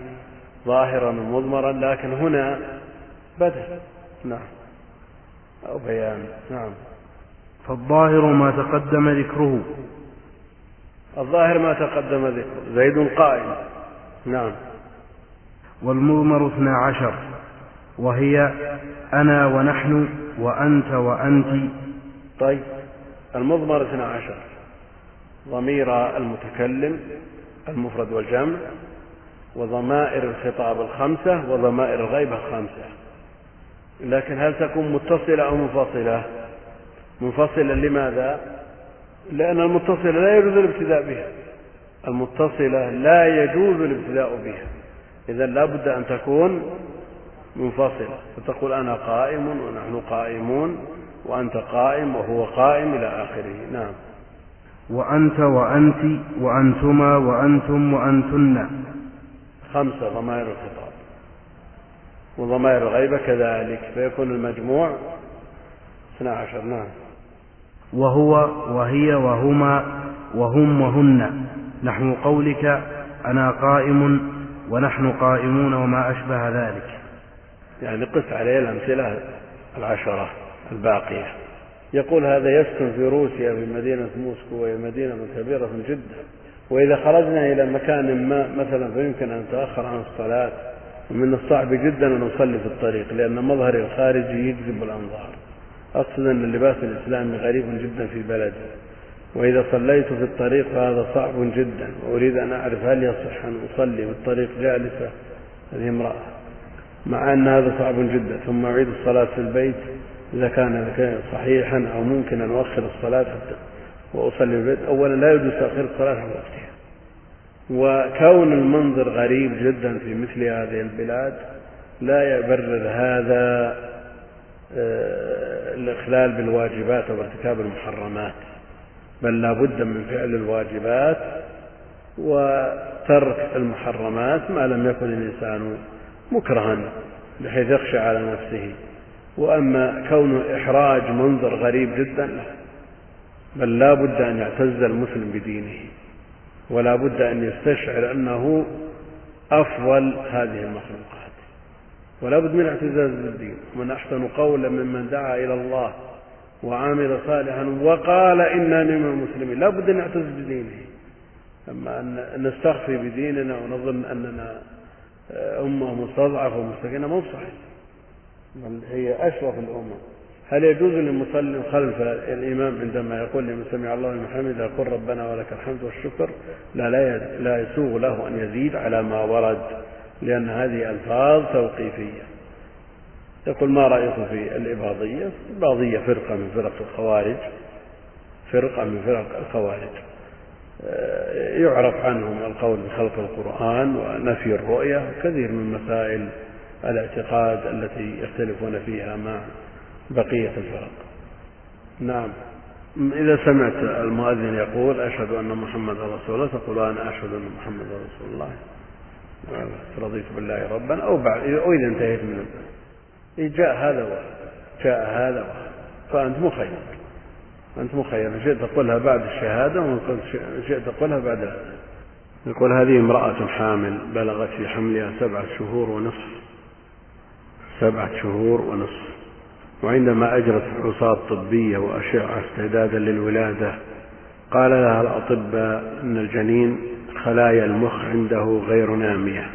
ظاهرا ومضمرا لكن هنا بدل نعم. أو بيان. نعم. فالظاهر ما تقدم ذكره. الظاهر ما تقدم ذكره. زيد قائم نعم. والمضمر اثنا عشر. وهي أنا ونحن وأنت وأنت. طيب. المضمر اثنا عشر. ضمير المتكلم المفرد والجمع وضمائر الخطاب الخمسة وضمائر الغيبة الخمسة. لكن هل تكون متصلة أو منفصلة؟ منفصلة لماذا؟ لأن المتصلة لا يجوز الابتداء بها. المتصلة لا يجوز الابتداء بها. إذا لا بد أن تكون منفصلة. فتقول أنا قائم ونحن قائمون وأنت قائم وهو قائم إلى آخره. نعم. وأنت وأنت وأنتما وأنتم وأنتن. خمسة ضمائر الخطاب. وضمائر الغيبة كذلك فيكون المجموع اثنا عشر نعم. وهو وهي وهما وهم وهن. نحو قولك أنا قائم ونحن قائمون وما أشبه ذلك. يعني قس عليه الأمثلة العشرة الباقية. يقول هذا يسكن في روسيا في مدينة موسكو وهي مدينة كبيرة جدا وإذا خرجنا إلى مكان ما مثلا فيمكن أن نتأخر عن الصلاة ومن الصعب جدا أن نصلي في الطريق لأن مظهر الخارجي يجذب الأنظار. أقصد أن اللباس الإسلامي غريب جدا في بلدي. وإذا صليت في الطريق فهذا صعب جدا وأريد أن أعرف هل يصح أن أصلي في الطريق جالسة؟ هذه امرأة. مع أن هذا صعب جدا ثم أعيد الصلاة في البيت. إذا كان صحيحا أو ممكن أن أؤخر الصلاة حتى وأصلي البيت أولا لا يجوز تأخير الصلاة عن وقتها. وكون المنظر غريب جدا في مثل هذه البلاد لا يبرر هذا آه، الإخلال بالواجبات وارتكاب المحرمات بل لا بد من فعل الواجبات وترك المحرمات ما لم يكن الإنسان مكرها بحيث يخشى على نفسه. وأما كون إحراج منظر غريب جدا لا بل لا بد أن يعتز المسلم بدينه ولا بد أن يستشعر أنه أفضل هذه المخلوقات. ولا بد من الاعتزاز بالدين. ومن أحسن قولا ممن دعا إلى الله وعمل صالحا وقال إنني من المسلمين لا بد أن نعتز بدينه. أما أن نستخفي بديننا ونظن أننا أمة مستضعفة ومستكينة مو صحيح بل هي أشرف الأمم هل يجوز للمصلي خلف الإمام عندما يقول لمن سمع الله لمن حمده يقول ربنا ولك الحمد والشكر؟ لا لا لا يسوغ له أن يزيد على ما ورد لأن هذه ألفاظ توقيفية. يقول ما رأيكم في الإباضية؟ الإباضية فرقة من فرق الخوارج. فرقة من فرق الخوارج. آه، يعرف عنهم القول بخلق القرآن ونفي الرؤية كثير من مسائل الاعتقاد التي يختلفون فيها مع بقية الفرق. نعم. إذا سمعت المؤذن يقول أشهد أن محمد رسول الله تقول أنا أشهد أن محمد رسول الله. رضيت بالله ربا أو بعد أو إذا انتهيت من جاء هذا وهذا جاء هذا وهذا فأنت مخير. أنت مخير. شئت تقولها بعد الشهادة وإن شئت تقولها بعد يقول هذه امرأة حامل بلغت في حملها سبعة شهور ونصف. سبعة شهور ونصف. وعندما أجرت فحوصات طبية وأشعة استعدادا للولادة قال لها الأطباء أن الجنين خلايا المخ عنده غير نامية.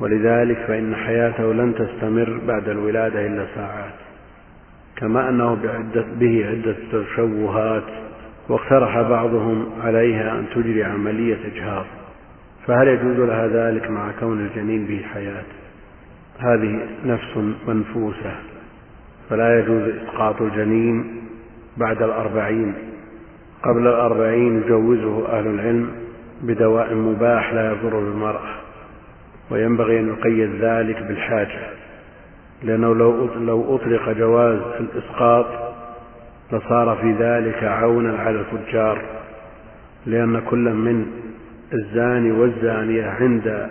ولذلك فإن حياته لن تستمر بعد الولادة إلا ساعات. كما أنه بعدة به عدة تشوهات واقترح بعضهم عليها أن تجري عملية إجهاض. فهل يجوز لها ذلك مع كون الجنين به حياة؟ هذه نفس منفوسة فلا يجوز إسقاط الجنين بعد الأربعين. قبل الأربعين يجوزه أهل العلم بدواء مباح لا يضر بالمرأة وينبغي أن يقيد ذلك بالحاجة لأنه لو لو أطلق جواز الإسقاط لصار في ذلك عونا على الفجار لأن كل من الزاني والزانية عند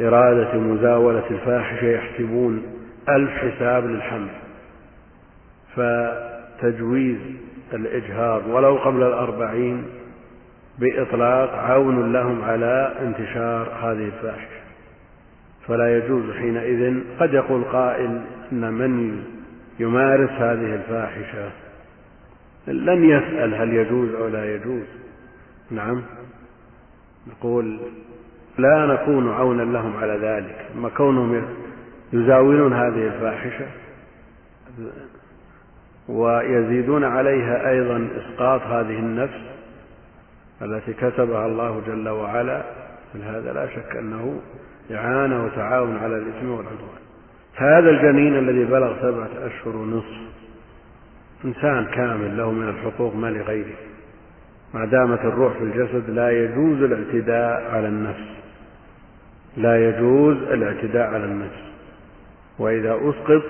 إرادة مزاولة الفاحشة يحسبون ألف حساب للحمل. فتجويز الإجهاض ولو قبل الأربعين بإطلاق عون لهم على انتشار هذه الفاحشة. فلا يجوز حينئذ قد يقول قائل إن من يمارس هذه الفاحشة لم يسأل هل يجوز أو لا يجوز. نعم. نقول لا نكون عونا لهم على ذلك. أما كونهم يزاولون هذه الفاحشة ويزيدون عليها أيضا إسقاط هذه النفس التي كتبها الله جل وعلا هذا لا شك أنه إعانة وتعاون على الإثم والعدوان. هذا الجنين الذي بلغ سبعة أشهر ونصف إنسان كامل له من الحقوق ما لغيره. ما دامت الروح في الجسد لا يجوز الاعتداء على النفس. لا يجوز الاعتداء على النفس وإذا أسقط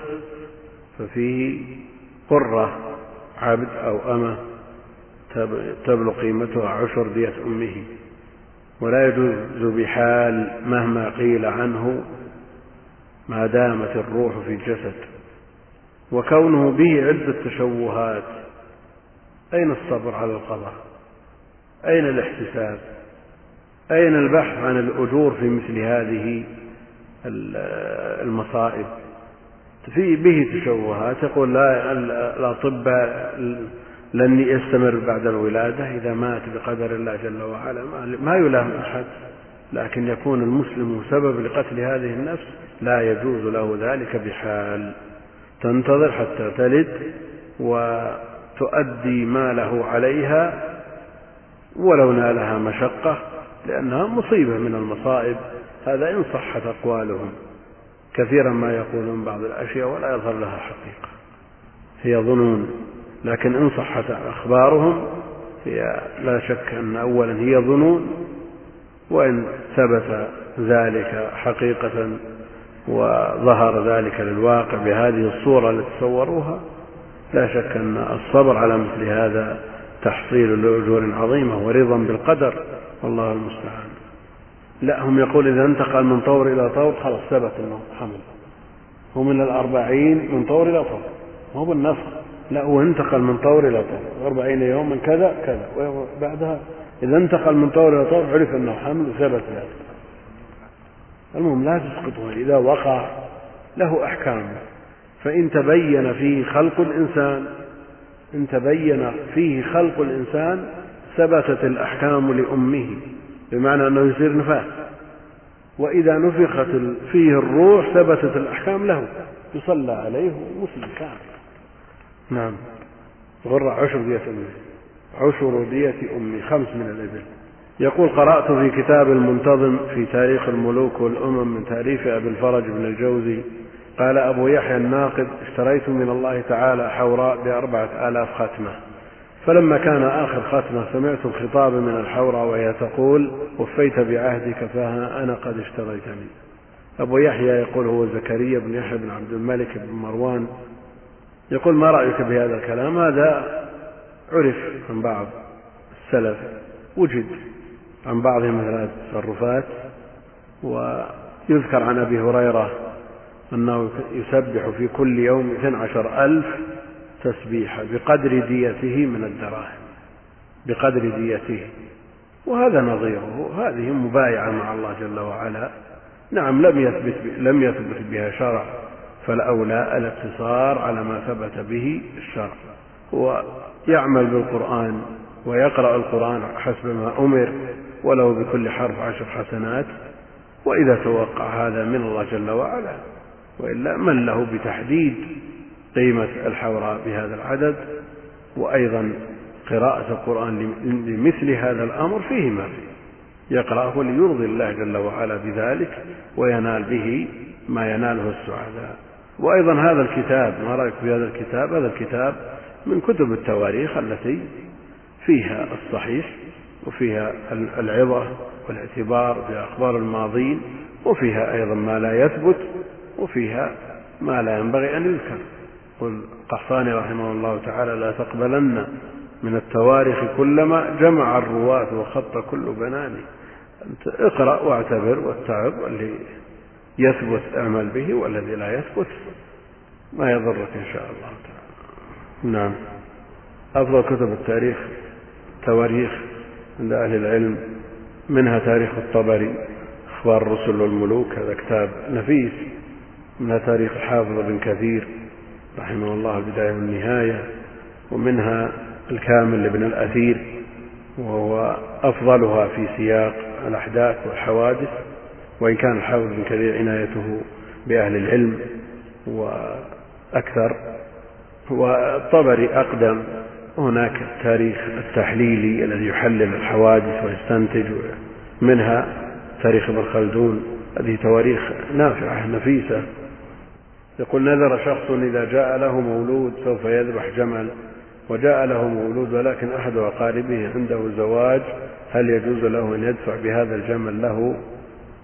ففيه قرة عبد أو أمة تبلغ قيمتها عشر دية أمه. ولا يجوز بحال مهما قيل عنه ما دامت الروح في الجسد. وكونه به عدة تشوهات أين الصبر على القضاء؟ أين الاحتساب؟ أين البحث عن الأجور في مثل هذه المصائب؟ في به تشوهات. يقول لا الأطباء لن يستمر بعد الولادة إذا مات بقدر الله جل وعلا. ما يلام أحد لكن يكون المسلم سبب لقتل هذه النفس لا يجوز له ذلك بحال. تنتظر حتى تلد وتؤدي ما له عليها ولو نالها مشقة. لأنها مصيبة من المصائب. هذا إن صحت أقوالهم. كثيرا ما يقولون بعض الأشياء ولا يظهر لها حقيقة. هي ظنون لكن إن صحت أخبارهم هي لا شك أن أولا هي ظنون. وإن ثبت ذلك حقيقة وظهر ذلك للواقع بهذه الصورة التي تصوروها لا شك أن الصبر على مثل هذا تحصيل لأجور عظيمة ورضا بالقدر. والله المستعان. لا هم يقول إذا انتقل من طور إلى طور خلاص ثبت أنه حمل. هو من الأربعين من طور إلى طور. هو بالنص لا هو انتقل من طور إلى طور. أربعين يوما كذا كذا. وبعدها إذا انتقل من طور إلى طور عرف أنه حمل وثبت ذلك. المهم لا تسقطه إذا وقع له أحكام. فإن تبين فيه خلق الإنسان إن تبين فيه خلق الإنسان ثبتت الأحكام لأمه بمعنى أنه يصير نفاس. وإذا نفخت فيه الروح ثبتت الأحكام له يصلى عليه مسلم كامل. نعم. غر عشر دية أمه. عشر دية أمي خمس من الإبل. يقول قرأت في كتاب المنتظم في تاريخ الملوك والأمم من تأليف أبي الفرج بن الجوزي قال أبو يحيى الناقد اشتريت من الله تعالى حوراء بأربعة آلاف ختمة فلما كان آخر ختمة سمعت الخطاب من الحوراء وهي تقول وفيت بعهدك فها أنا قد اشتريتني. أبو يحيى يقول هو زكريا بن يحيى بن عبد الملك بن مروان. يقول ما رأيك بهذا الكلام؟ هذا عرف عن بعض السلف وجد عن بعضهم هذه التصرفات ويذكر عن أبي هريرة أنه يسبح في كل يوم اثنى عشر ألف تسبيحة بقدر ديته من الدراهم بقدر ديته. وهذا نظيره هذه مبايعة مع الله جل وعلا. نعم لم يثبت لم يثبت بها شرع فالأولى الاقتصار على ما ثبت به الشرع. هو يعمل بالقرآن ويقرأ القرآن حسب ما أمر ولو بكل حرف عشر حسنات. وإذا توقع هذا من الله جل وعلا وإلا من له بتحديد قيمة الحوراء بهذا العدد وأيضا قراءة القرآن لمثل هذا الأمر فيه ما فيه. يقرأه ليرضي الله جل وعلا بذلك وينال به ما يناله السعداء. وأيضا هذا الكتاب ما رأيك في هذا الكتاب؟ هذا الكتاب من كتب التواريخ التي فيها الصحيح وفيها العظة والاعتبار بأخبار الماضين وفيها أيضا ما لا يثبت وفيها ما لا ينبغي أن يذكر. قل قحطاني رحمه الله تعالى لا تقبلن من التواريخ كلما جمع الرواة وخط كل بناني. اقرأ واعتبر واتعظ واللي يثبت أعمل به والذي لا يثبت ما يضرك إن شاء الله تعالى. نعم. أفضل كتب التاريخ تواريخ عند أهل العلم منها تاريخ الطبري أخبار الرسل والملوك هذا كتاب نفيس منها تاريخ الحافظ بن كثير. رحمه الله البداية والنهاية ومنها الكامل لابن الأثير وهو أفضلها في سياق الأحداث والحوادث وإن كان الحافظ بن كثير عنايته بأهل العلم وأكثر. والطبري أقدم هناك التاريخ التحليلي الذي يحلل الحوادث ويستنتج منها تاريخ ابن خلدون هذه تواريخ نافعة نفيسة. يقول نذر شخص إذا جاء له مولود سوف يذبح جمل وجاء له مولود ولكن أحد أقاربه عنده زواج هل يجوز له أن يدفع بهذا الجمل له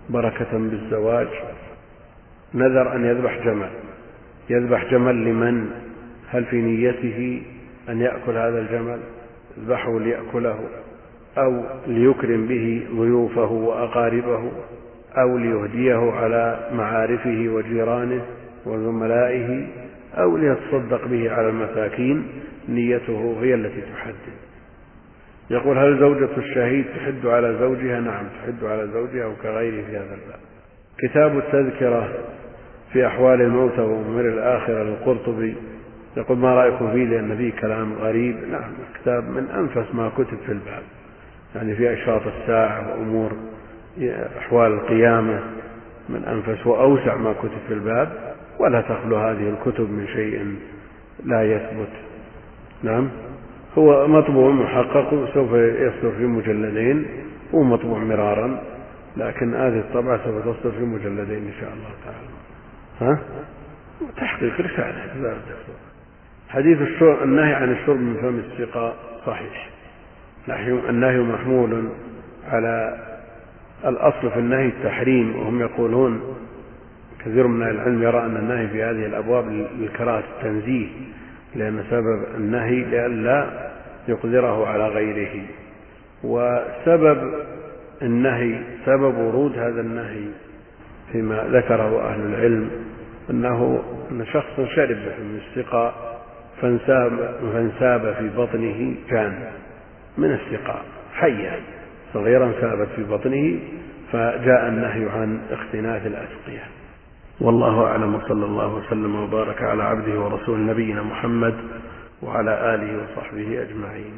بركة بالزواج؟ نذر أن يذبح جمل. يذبح جمل لمن؟ هل في نيته أن يأكل هذا الجمل؟ يذبحه ليأكله أو ليكرم به ضيوفه وأقاربه أو ليهديه على معارفه وجيرانه؟ وزملائه أو ليتصدق به على المساكين نيته هي التي تحدد. يقول هل زوجة الشهيد تحد على زوجها؟ نعم تحد على زوجها وكغيره في هذا الباب. كتاب التذكرة في أحوال الموتى وأمور الآخرة للقرطبي يقول ما رأيكم فيه لأن فيه كلام غريب؟ نعم كتاب من أنفس ما كتب في الباب. يعني في أشراط الساعة وأمور أحوال القيامة من أنفس وأوسع ما كتب في الباب. ولا تخلو هذه الكتب من شيء لا يثبت. نعم. هو مطبوع محقق سوف يصدر في مجلدين هو مطبوع مرارا لكن هذه الطبعة سوف تصدر في مجلدين إن شاء الله تعالى. ها؟ تحقيق رسالة حديث الشرب النهي عن الشرب من فم السقاء صحيح. النهي محمول على الأصل في النهي التحريم وهم يقولون كثير من العلم يرى أن النهي في هذه الأبواب للكراهة التنزيه لأن سبب النهي لئلا يقدره على غيره. وسبب النهي سبب ورود هذا النهي فيما ذكره أهل العلم أنه أن شخص شرب من السقاء فانساب, فانساب في بطنه جان من السقاء حية صغيرا سابت في بطنه فجاء النهي عن اختناث الأسقية والله أعلم وصلى الله وسلم وبارك على عبده ورسول نبينا محمد وعلى آله وصحبه أجمعين.